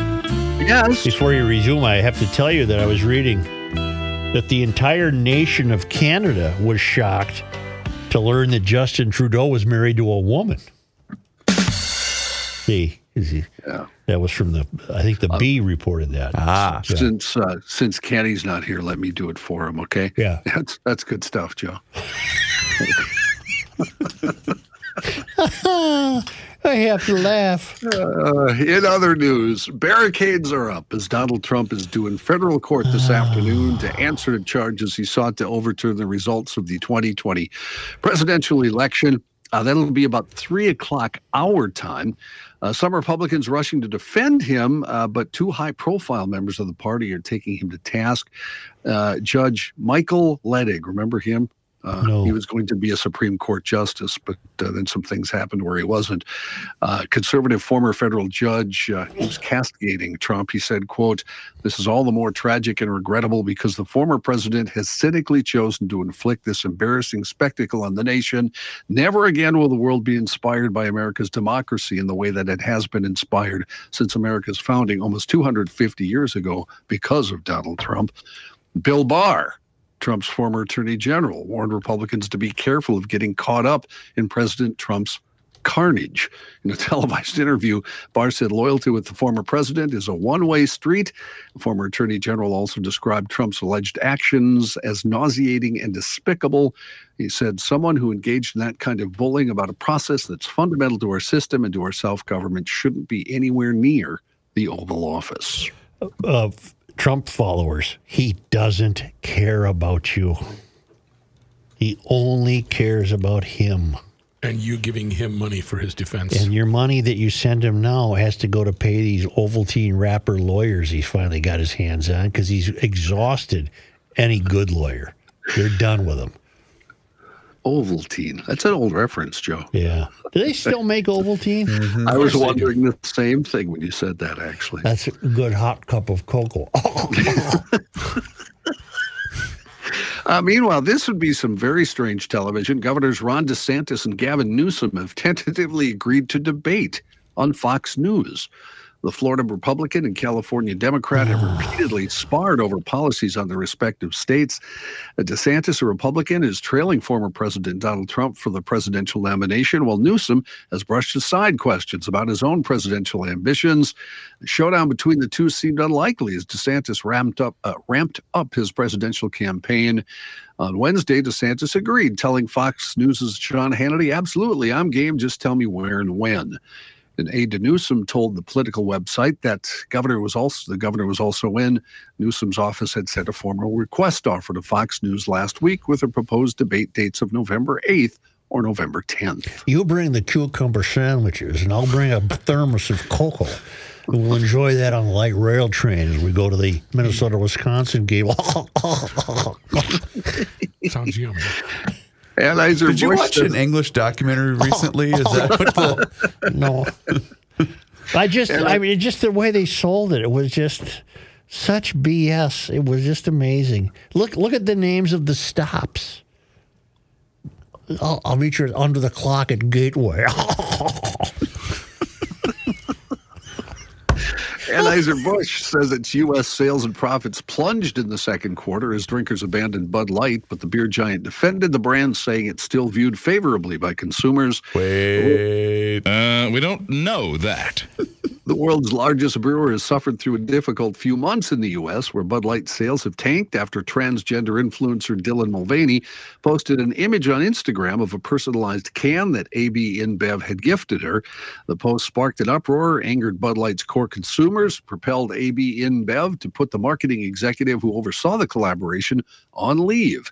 Yes. before you resume, I have to tell you that I was reading that the entire nation of Canada was shocked to learn that Justin Trudeau was married to a woman. See, is he- Yeah. that was from the, I think the B reported that. Ah. Yeah. Since uh, since Kenny's not here, let me do it for him. Okay. Yeah. That's that's good stuff, Joe. I have to laugh. Uh, in other news, barricades are up as Donald Trump is due in federal court this afternoon to answer to charges he sought to overturn the results of the 2020 presidential election. Uh, that'll be about three o'clock our time. Uh, some Republicans rushing to defend him, uh, but two high profile members of the party are taking him to task. Uh, Judge Michael Luttig, remember him? Uh, No. He was going to be a Supreme Court justice, but uh, then some things happened where he wasn't. Uh, conservative former federal judge, uh, he was castigating Trump. He said, "quote This is all the more tragic and regrettable because the former president has cynically chosen to inflict this embarrassing spectacle on the nation. Never again will the world be inspired by America's democracy in the way that it has been inspired since America's founding almost 250 years ago because of Donald Trump." Bill Barr, Trump's former attorney general, warned Republicans to be careful of getting caught up in President Trump's carnage. In a televised interview, Barr said loyalty with the former president is a one way street. The former attorney general also described Trump's alleged actions as nauseating and despicable. He said, Someone who engaged in that kind of bullying about a process that's fundamental to our system and to our self government shouldn't be anywhere near the Oval Office. Uh, Trump followers, he doesn't care about you. He only cares about him. And you giving him money for his defense. And your money that you send him now has to go to pay these Ovaltine rapper lawyers he's finally got his hands on because he's exhausted any good lawyer. They're done with him. Ovaltine. That's an old reference, Joe. Yeah. Do they still make Ovaltine? I was course they do. wondering the same thing when you said that, actually. That's a good hot cup of cocoa. Uh, meanwhile, this would be some very strange television. Governors Ron DeSantis and Gavin Newsom have tentatively agreed to debate on Fox News. The Florida Republican and California Democrat have repeatedly sparred over policies on their respective states. DeSantis, a Republican, is trailing former President Donald Trump for the presidential nomination, while Newsom has brushed aside questions about his own presidential ambitions. The showdown between the two seemed unlikely as DeSantis ramped up, uh, ramped up his presidential campaign. On Wednesday, DeSantis agreed, telling Fox News' Sean Hannity, "Absolutely, I'm game. Just tell me where and when." An aide to Newsom told the political website that governor was also the governor was also in. Newsom's office had sent a formal request offer to Fox News last week with the proposed debate dates of November 8th or November 10th. You bring the cucumber sandwiches, and I'll bring a thermos of cocoa. We'll enjoy that on the light rail train as we go to the Minnesota Wisconsin game. Sounds yummy. Anheuser Did you Busch watch says- an English documentary recently? Is that what the, no. I just, I mean, just the way they sold it, it was just such BS. It was just amazing. Look, look at the names of the stops. I'll, I'll meet you under the clock at Gateway. Anheuser-Busch says its U.S. sales and profits plunged in the second quarter as drinkers abandoned Bud Light, but the beer giant defended the brand, saying it's still viewed favorably by consumers. wait? Uh, we don't know that. The world's largest brewer has suffered through a difficult few months in the U.S., where Bud Light sales have tanked after transgender influencer Dylan Mulvaney posted an image on Instagram of a personalized can that AB InBev had gifted her. The post sparked an uproar, angered Bud Light's core consumers, propelled AB InBev to put the marketing executive who oversaw the collaboration on leave.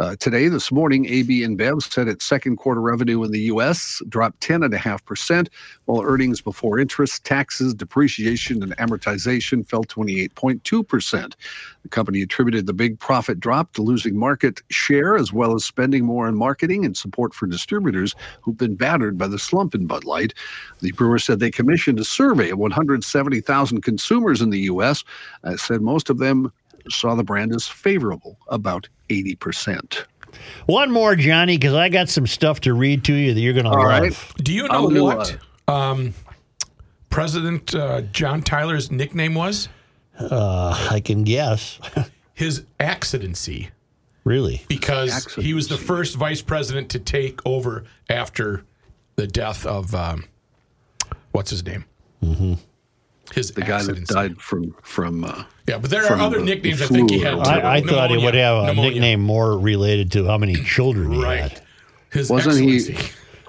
Uh, today, this morning, AB InBev said its second quarter revenue in the U.S. dropped 10.5%, while earnings before interest, taxes, depreciation, and amortization fell 28.2%. The company attributed the big profit drop to losing market share as well as spending more on marketing and support for distributors who've been battered by the slump in Bud Light. The brewer said they commissioned a survey of 170,000 consumers in the U.S. Uh, said most of them saw the brand as favorable, about 80%. One more, Johnny, because I got some stuff to read to you that you're going to All love. right. Do you know I'll do, what um, President uh, John Tyler's nickname was? Uh, I can guess. His accidency, really? because he was the first vice president to take over after the death of um, what's his name? Mm-hmm. His The guy that accidency. died from from uh, Yeah, but there are other the- nicknames the I think he had. too. I, I thought he would have a Pneumonia. nickname more related to how many children he Right. had. His Wasn't he-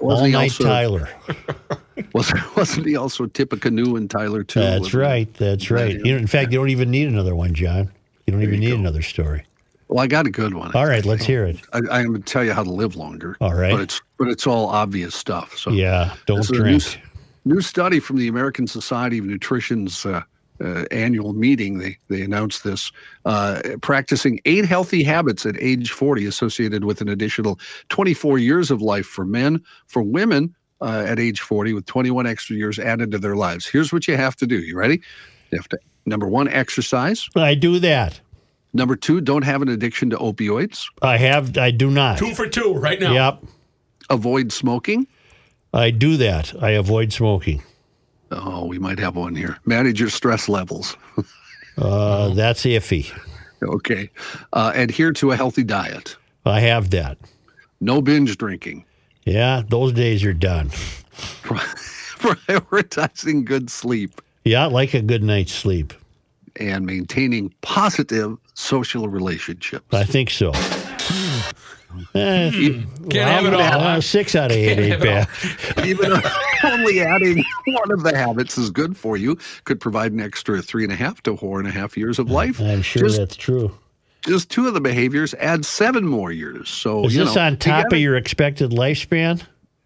wasn't All he night also- Tyler. wasn't wasn't he also Tippecanoe and Tyler too? That's Wasn't he? right. That's right. You know, in fact, you don't even need another one, John. You don't even need another story. Well, I got a good one. All right, let's hear it. I, I'm going to tell you how to live longer. All right. but it's but it's all obvious stuff. So Yeah, don't This is a new, drink. s- new study from the American Society of Nutrition's uh, uh, annual meeting. They they announced this. Uh, practicing eight healthy habits at age 40 associated with an additional 24 years of life for men. For women uh, at age 40 with 21 extra years added to their lives. Here's what you have to do. You ready? You have to number one, exercise. I do that. Number two, don't have an addiction to opioids. I have. I do not. Two for two right now. Yep. Avoid smoking. I do that. I avoid smoking. Oh, we might have one here. Manage your stress levels. Uh, that's iffy. Okay. Uh, adhere to a healthy diet. I have that. No binge drinking. Yeah, those days are done. Prioritizing good sleep Yeah, I like a good night's sleep. and maintaining positive social relationships. I think so. Eh, Can't have it all, well. Six out of eight Can't ain't have it bad. Even only adding one of the habits is good for you could provide an extra three and a half to four and a half years of life. I'm sure just, that's true. just two of the behaviors add seven more years. So Is you this know, on you top gotta- of your expected lifespan?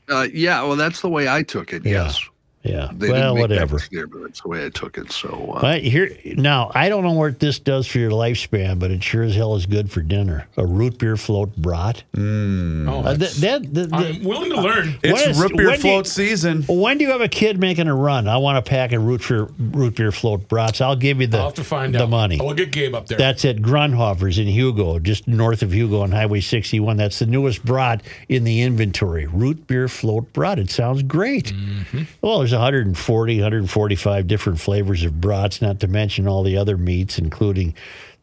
Uh, yeah, well, that's the way I took it. Yeah. Yes. Yeah. They well, didn't make whatever. That clear, but that's the way I took it. So uh, Right here now, I don't know what this does for your lifespan, but it sure as hell is good for dinner. A root beer float brat. Oh, Uh, that, that, that- I'm willing to learn. When It's is- root beer when do you- float season. When do you have a kid making a run? I want a pack of root beer root beer float brats. I'll give you the I'll have to find the out. money. We'll get Gabe up there. That's at Grundhofer's in Hugo, just north of Hugo on Highway 61. That's the newest brat in the inventory. Root beer float brat. It sounds great. Mm-hmm. Well, there's 140, 145 different flavors of brats, not to mention all the other meats, including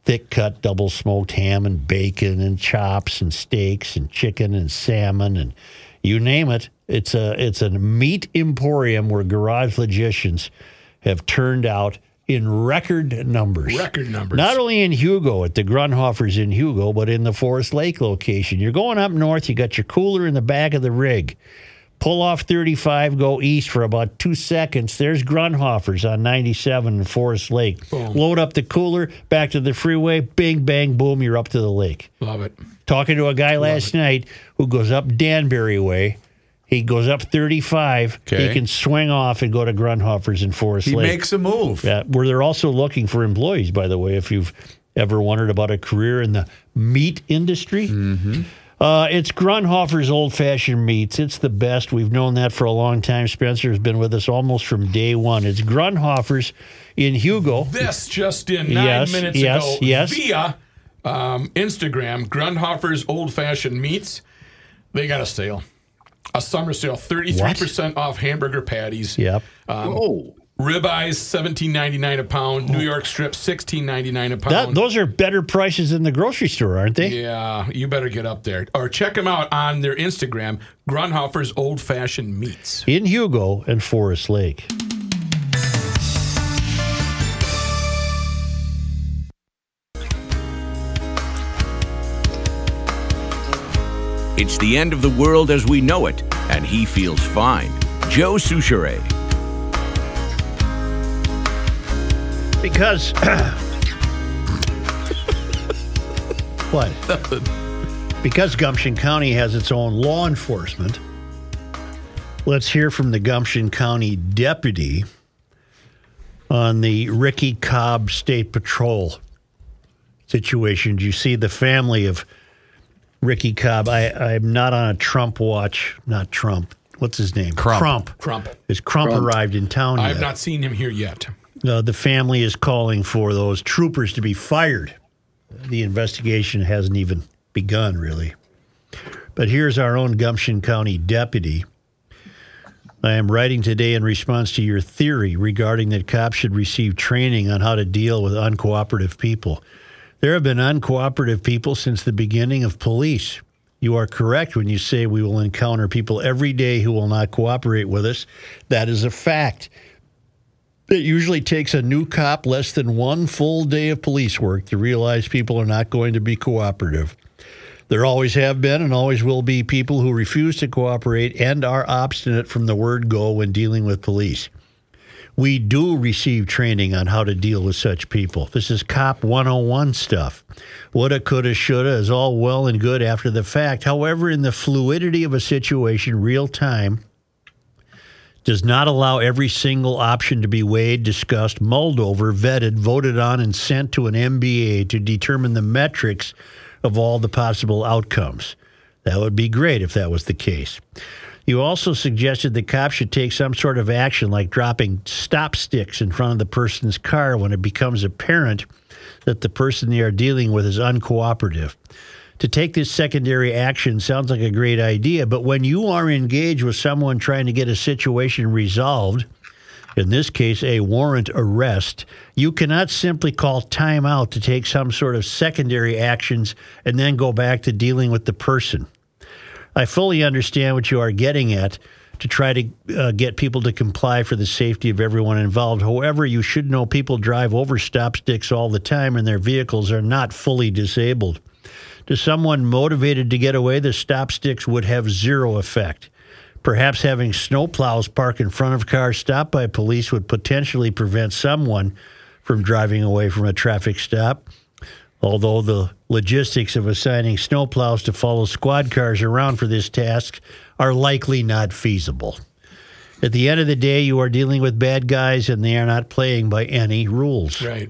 thick cut double smoked ham and bacon and chops and steaks and chicken and salmon and you name it. It's a it's a meat emporium where garage logicians have turned out in record numbers. Record numbers. Not only in Hugo at the Grundhofers in Hugo, but in the Forest Lake location. You're going up north, you got your cooler in the back of the rig. Pull off 35, go east for about two seconds. There's Grundhofers on 97 in Forest Lake. Load up the cooler, back to the freeway, bing, bang, boom, you're up to the lake. Love it. Talking to a guy last night who goes up Danbury way. He goes up 35. Okay. He can swing off and go to Grundhofers in Forest He Lake. He makes a move. Yeah, where they're also looking for employees, by the way, if you've ever wondered about a career in the meat industry. Mm-hmm. Uh, it's Grundhofer's Old Fashioned Meats. It's the best. We've known that for a long time. Spencer has been with us almost from day one. It's Grundhofer's in Hugo. This just in nine Yes, minutes yes, ago yes. via um, Instagram. Grundhofer's Old Fashioned Meats. They got a sale, a summer sale, thirty three percent off hamburger patties. Yep. Um, oh, Ribeyes seventeen ninety nine a pound. New oh. York strip sixteen ninety nine a That, pound. those are better prices than the grocery store, aren't they? yeah, you better get up there or check them out on their Instagram. Grundhofer's Old Fashioned Meats. In Hugo and Forest Lake. It's the end of the world as we know it, and he feels fine. Joe Soucheray. Because. what? Because Gumption County has its own law enforcement, let's hear from the Gumption County deputy on the Ricky Cobb State Patrol situation. Do you see the family of Ricky Cobb? I, I'm not on a Trump watch, not Trump. What's his name? Crump. Crump. Crump. Has Crump, Crump. arrived in town I yet? have not seen him here yet. Uh, the family is calling for those troopers to be fired. The investigation hasn't even begun, really. But here's our own Gumption County deputy. I am writing today in response to your theory regarding that cops should receive training on how to deal with uncooperative people. There have been uncooperative people since the beginning of police. You are correct when you say we will encounter people every day who will not cooperate with us. That is a fact. It usually takes a new cop less than one full day of police work to realize people are not going to be cooperative. There always have been and always will be people who refuse to cooperate and are obstinate from the word go when dealing with police. We do receive training on how to deal with such people. This is Cop 101 stuff. Woulda, coulda, shoulda is all well and good after the fact. However, in the fluidity of a situation, real time, does not allow every single option to be weighed, discussed, mulled over, vetted, voted on, and sent to an MBA to determine the metrics of all the possible outcomes. That would be great if that was the case. You also suggested the cops should take some sort of action, like dropping stop sticks in front of the person's car when it becomes apparent that the person they are dealing with is uncooperative. To take this secondary action sounds like a great idea, but when you are engaged with someone trying to get a situation resolved, in this case, a warrant arrest, you cannot simply call time out to take some sort of secondary actions and then go back to dealing with the person. I fully understand what you are getting at to try to uh, get people to comply for the safety of everyone involved. However, you should know people drive over stop sticks all the time and their vehicles are not fully disabled. To someone motivated to get away, the stop sticks would have zero effect. Perhaps having snowplows park in front of cars stopped by police would potentially prevent someone from driving away from a traffic stop. Although the logistics of assigning snowplows to follow squad cars around for this task are likely not feasible. At the end of the day, you are dealing with bad guys and they are not playing by any rules. Right.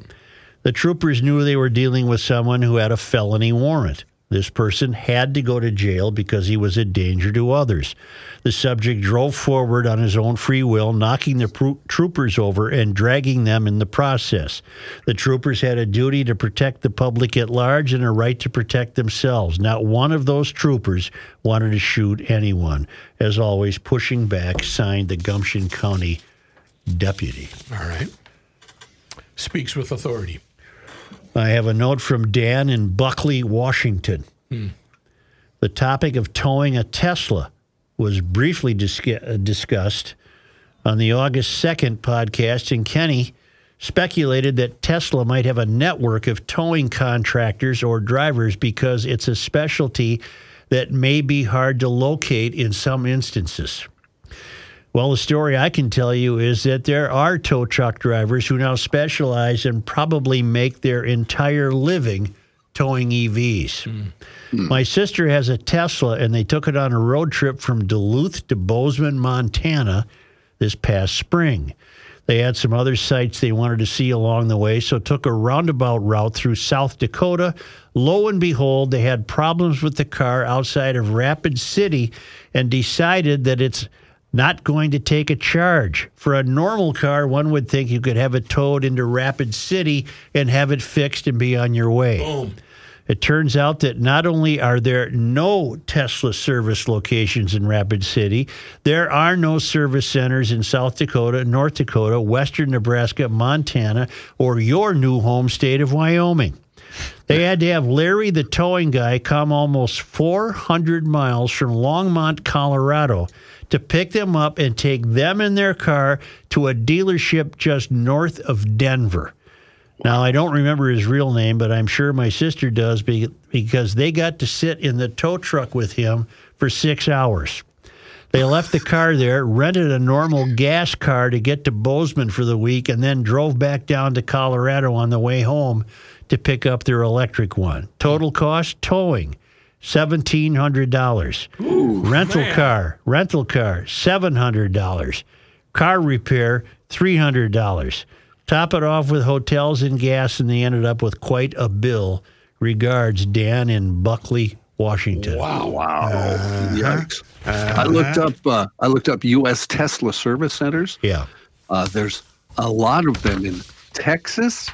The troopers knew they were dealing with someone who had a felony warrant. This person had to go to jail because he was a danger to others. The subject drove forward on his own free will, knocking the pro- troopers over and dragging them in the process. The troopers had a duty to protect the public at large and a right to protect themselves. Not one of those troopers wanted to shoot anyone. As always, pushing back, signed the Gumption County deputy. All right. Speaks with authority. I have a note from Dan in Buckley, Washington. Hmm. The topic of towing a Tesla was briefly uh, discussed on the August 2nd podcast, and Kenny speculated that Tesla might have a network of towing contractors or drivers because it's a specialty that may be hard to locate in some instances. Well, the story I can tell you is that there are tow truck drivers who now specialize and probably make their entire living towing EVs. Hmm. My sister has a Tesla, and they took it on a road trip from Duluth to Bozeman, Montana this past spring. They had some other sites they wanted to see along the way, so took a roundabout route through South Dakota. Lo and behold, they had problems with the car outside of Rapid City and decided that it's not going to take a charge. For a normal car, one would think you could have it towed into Rapid City and have it fixed and be on your way. Boom. It turns out that not only are there no Tesla service locations in Rapid City, there are no service centers in South Dakota, North Dakota, Western Nebraska, Montana, or your new home state of Wyoming. They had to have Larry, the towing guy, come almost 400 miles from Longmont, Colorado, to pick them up and take them in their car to a dealership just north of Denver. Now, I don't remember his real name, but I'm sure my sister does because they got to sit in the tow truck with him for six hours. They left the car there, rented a normal gas car to get to Bozeman for the week, and then drove back down to Colorado on the way home to pick up their electric one. Total cost towing seventeen hundred dollars. Rental man. car, rental car, seven hundred dollars. Car repair, three hundred dollars. Top it off with hotels and gas, and they ended up with quite a bill. Regards, Dan in Buckley, Washington. Wow. Wow. Yikes. I looked up uh, I looked up US Tesla service centers. Yeah. Uh, there's a lot of them in Texas,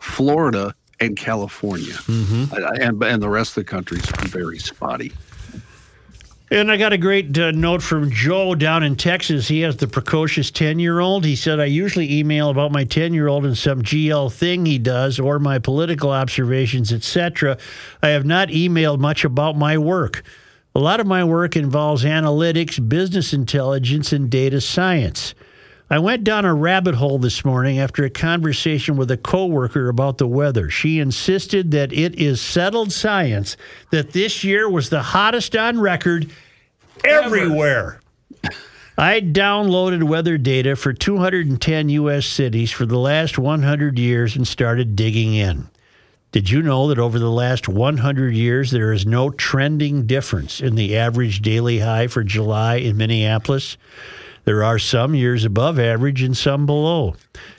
Florida, and California. Mhm. And and the rest of the country's very spotty. And I got a great uh, note from Joe down in Texas. He has the precocious 10 year old. He said, I usually email about my 10 year old and some GL thing he does or my political observations, etc. I have not emailed much about my work. A lot of my work involves analytics, business intelligence, and data science. I went down a rabbit hole this morning after a conversation with a coworker about the weather. She insisted that it is settled science that this year was the hottest on record everywhere. I downloaded weather data for 210 U.S. cities for the last 100 years and started digging in. Did you know that over the last 100 years, there is no trending difference in the average daily high for July in Minneapolis? There are some years above average and some below.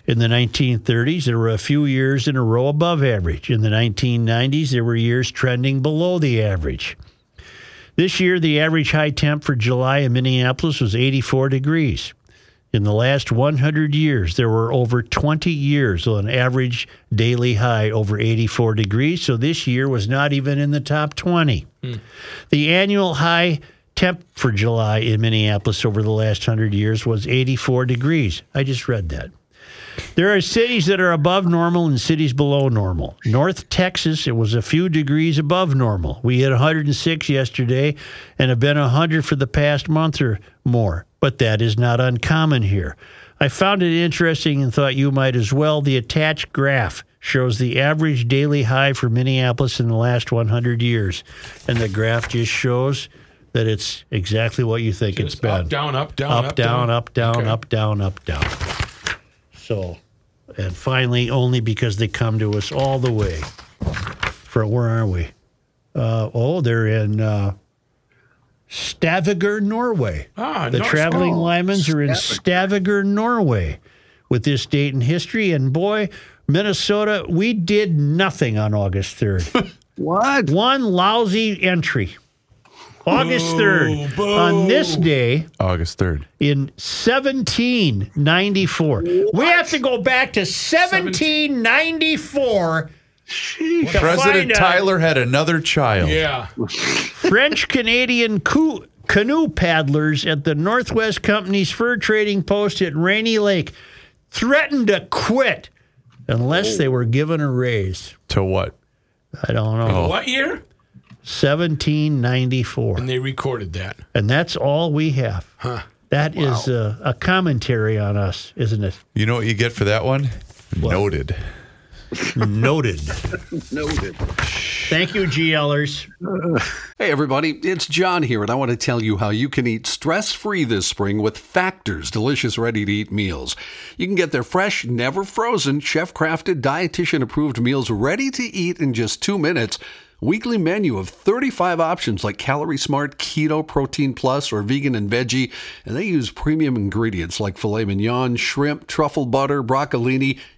In the 1930s, there were a few years in a row above average. In the 1990s, there were years trending below the average. This year, the average high temp for July in Minneapolis was 84 degrees. In the last 100 years, there were over 20 years with an average daily high over 84 degrees, so this year was not even in the top 20. Hmm. The annual high temp for July in Minneapolis over the last 100 years was 84 degrees. I just read that. There are cities that are above normal and cities below normal. North Texas, it was a few degrees above normal. We hit 106 yesterday and have been 100 for the past month or more, but that is not uncommon here. I found it interesting and thought you might as well. The attached graph shows the average daily high for Minneapolis in the last 100 years, and the graph just shows that it's exactly what you think it's Just been. up, down, up, down, up, up, down, down. up, down, Okay. up, down, up, down. So, and finally, only because they come to us all the way. For where are we? Uh, oh, they're in uh, Stavanger, Norway. Ah, the North- traveling oh, Lymans are in Stavanger, Norway, with this date in history. And boy, Minnesota, we did nothing on August third. what? One lousy entry. August third. Boo, On this day, August 3rd. in 1794. We have to go back to 1794. to President find out Tyler had another child. Yeah. French Canadian coo- canoe paddlers at the Northwest Company's fur trading post at Rainy Lake threatened to quit unless oh. they were given a raise. To what? I don't know. What year? 1794. And they recorded that. And that's all we have. Huh. That is a, uh, a commentary on us, isn't it? You know what you get for that one? Noted. Noted. Noted. Thank you, GLers. Hey, everybody, it's John here, and I want to tell you how you can eat stress free this spring with Factor's delicious, ready to eat meals. You can get their fresh, never frozen, chef crafted, dietitian approved meals ready to eat in just two minutes. Weekly menu of 35 options like Calorie Smart, Keto, Protein Plus, or Vegan and Veggie, and they use premium ingredients like filet mignon, shrimp, truffle butter, broccolini,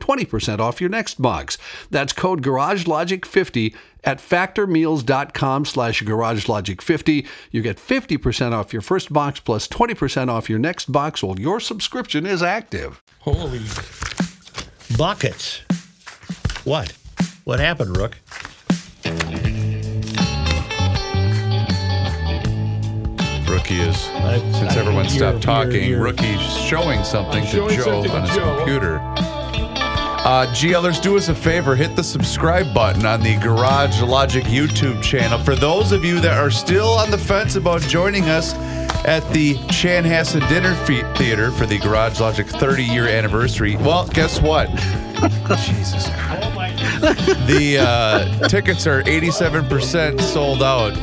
20% off your next box. That's code garagelogic50 at factormeals.com slash garagelogic50. You get 50% off your first box plus 20% off your next box while your subscription is active. Holy. Buckets. What? What happened, Rook? Rookie is, since I- everyone you're- stopped talking, you're- you're- Rookie's showing something I'm to showing Joe something on his Joe. computer. Uh, GLers, do us a favor, hit the subscribe button on the Garage Logic YouTube channel. For those of you that are still on the fence about joining us, at the Chanhassen Dinner Theater for the Garage Logic 30 year anniversary. Well, guess what? Jesus Christ. The uh, tickets are 87% sold out.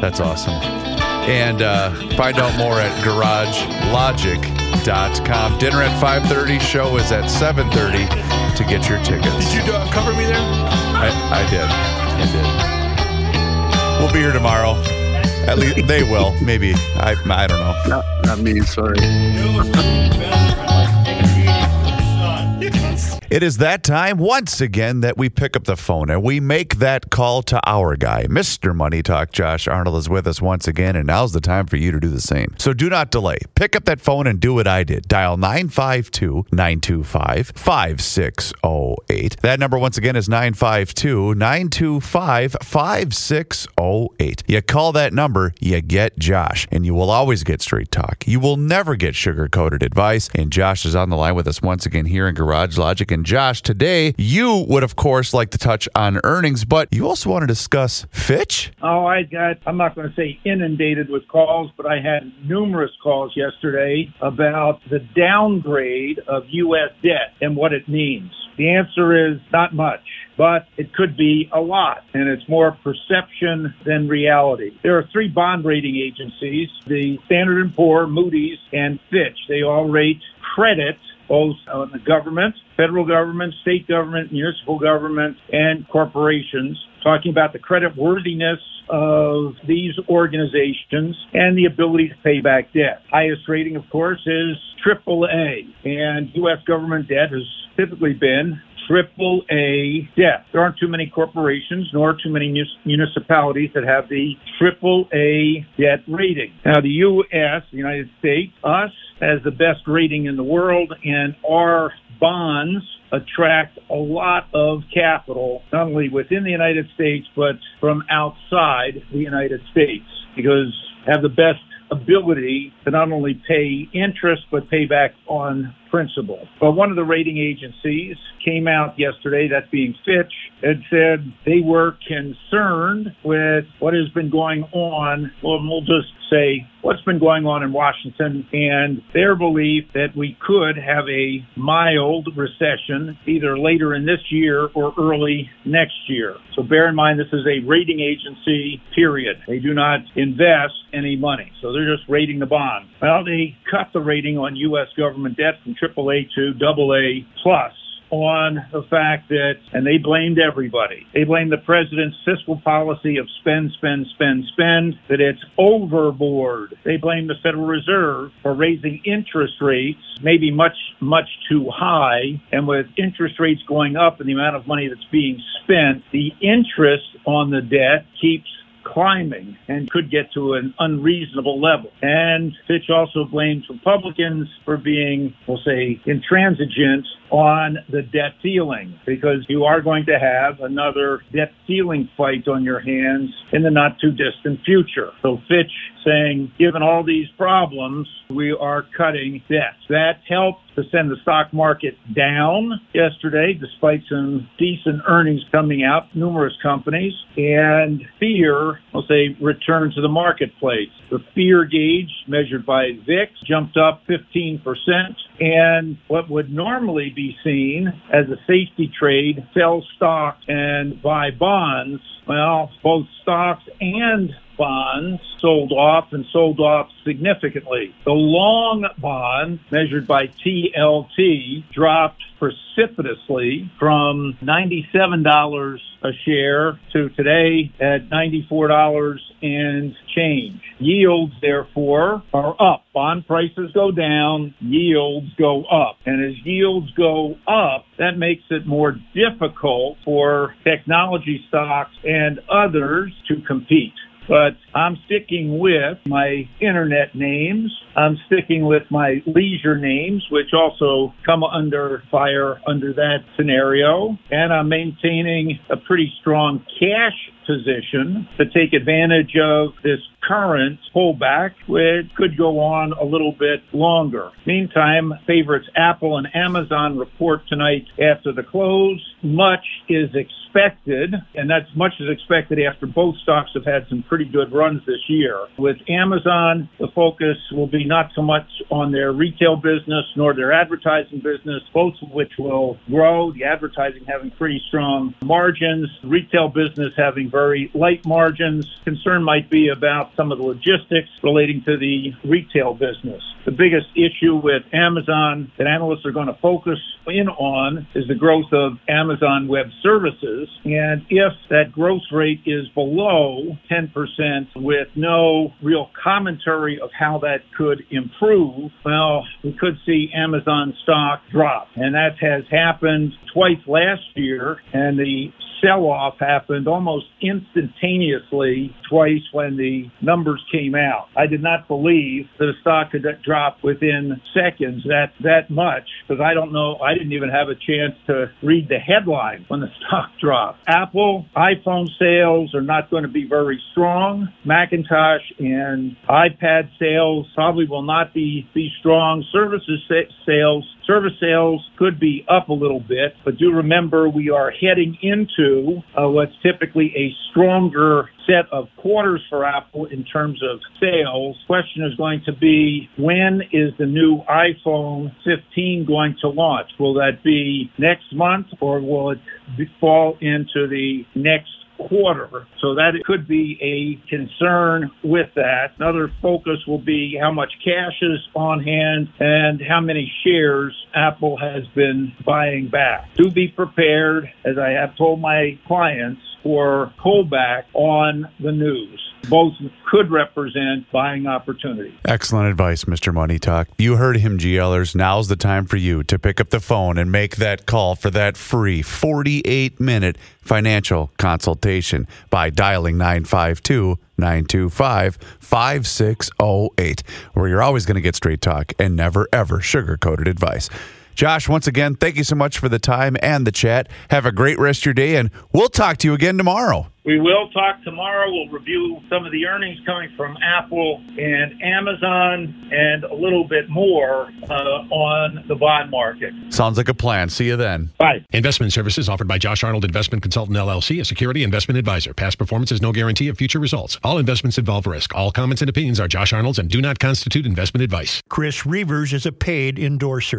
That's awesome. And uh, find out more at garagelogic.com. Dinner at 5.30, show is at 7.30 to get your tickets. Did you uh, cover me there? I, I did. I did. We'll be here tomorrow. At least they will. Maybe. I, I don't know. Not, not me, sorry. It is that time once again that we pick up the phone and we make that call to our guy. Mr. Money Talk Josh Arnold is with us once again, and now's the time for you to do the same. So do not delay. Pick up that phone and do what I did. Dial 952 925 5608. That number once again is 952 925 5608. You call that number, you get Josh, and you will always get straight talk. You will never get sugar coated advice. And Josh is on the line with us once again here in Garage Logic. And Josh, today you would, of course, like to touch on earnings, but you also want to discuss Fitch? Oh, I got, I'm not going to say inundated with calls, but I had numerous calls yesterday about the downgrade of U.S. debt and what it means. The answer is not much, but it could be a lot, and it's more perception than reality. There are three bond rating agencies, the Standard & Poor, Moody's, and Fitch. They all rate credit both on the government, federal government, state government, municipal government, and corporations, talking about the credit worthiness of these organizations and the ability to pay back debt. Highest rating, of course, is AAA, and U.S. government debt has typically been triple A debt. There aren't too many corporations nor too many municipalities that have the triple A debt rating. Now, the U.S., the United States, us, has the best rating in the world, and our bonds attract a lot of capital, not only within the United States, but from outside the United States, because have the best ability to not only pay interest, but pay back on principal. But one of the rating agencies came out yesterday, that being Fitch, and said they were concerned with what has been going on. Well, we'll just say what's been going on in Washington and their belief that we could have a mild recession either later in this year or early next year. So bear in mind this is a rating agency, period. They do not invest any money. So they're just rating the bond. Well, they cut the rating on U.S. government debt from AAA to AA plus on the fact that, and they blamed everybody. They blamed the president's fiscal policy of spend, spend, spend, spend, that it's overboard. They blamed the Federal Reserve for raising interest rates, maybe much, much too high. And with interest rates going up and the amount of money that's being spent, the interest on the debt keeps climbing and could get to an unreasonable level. And Fitch also blames Republicans for being, we'll say, intransigent on the debt ceiling because you are going to have another debt ceiling fight on your hands in the not too distant future. So Fitch saying, given all these problems, we are cutting debt. That helped to send the stock market down yesterday, despite some decent earnings coming out, numerous companies, and fear, I'll say, returned to the marketplace. The fear gauge measured by VIX jumped up 15%, and what would normally be seen as a safety trade, sell stocks and buy bonds, well, both stocks and bonds sold off and sold off significantly. The long bond, measured by TLT, dropped precipitously from $97 a share to today at $94 and change. Yields, therefore, are up. Bond prices go down, yields go up. And as yields go up, that makes it more difficult for technology stocks and others to compete but I'm sticking with my internet names. I'm sticking with my leisure names, which also come under fire under that scenario. And I'm maintaining a pretty strong cash position to take advantage of this current pullback, which could go on a little bit longer. Meantime, favorites Apple and Amazon report tonight after the close. Much is expected, and that's much is expected after both stocks have had some pretty good runs this year. With Amazon, the focus will be not so much on their retail business nor their advertising business, both of which will grow. The advertising having pretty strong margins, retail business having very light margins. Concern might be about some of the logistics relating to the retail business. The biggest issue with Amazon that analysts are going to focus in on is the growth of Amazon Web Services. And if that growth rate is below 10% with no real commentary of how that could improve, well, we could see Amazon stock drop. And that has happened twice last year. And the sell off happened almost instantaneously twice when the numbers came out. I did not believe that a stock could drop within seconds that that much because I don't know I didn't even have a chance to read the headline when the stock dropped. Apple iPhone sales are not going to be very strong. Macintosh and iPad sales probably will not be be strong. Services sales Service sales could be up a little bit, but do remember we are heading into uh, what's typically a stronger set of quarters for Apple in terms of sales. Question is going to be when is the new iPhone 15 going to launch? Will that be next month or will it fall into the next quarter. So that could be a concern with that. Another focus will be how much cash is on hand and how many shares Apple has been buying back. Do be prepared, as I have told my clients, for pullback on the news. Both could represent buying opportunity. Excellent advice, Mr. Money Talk. You heard him, GLers. Now's the time for you to pick up the phone and make that call for that free 48 minute financial consultation by dialing 952 925 5608, where you're always going to get straight talk and never, ever sugar coated advice. Josh, once again, thank you so much for the time and the chat. Have a great rest of your day, and we'll talk to you again tomorrow. We will talk tomorrow. We'll review some of the earnings coming from Apple and Amazon and a little bit more uh, on the bond market. Sounds like a plan. See you then. Bye. Investment services offered by Josh Arnold Investment Consultant LLC, a security investment advisor. Past performance is no guarantee of future results. All investments involve risk. All comments and opinions are Josh Arnold's and do not constitute investment advice. Chris Reeves is a paid endorser.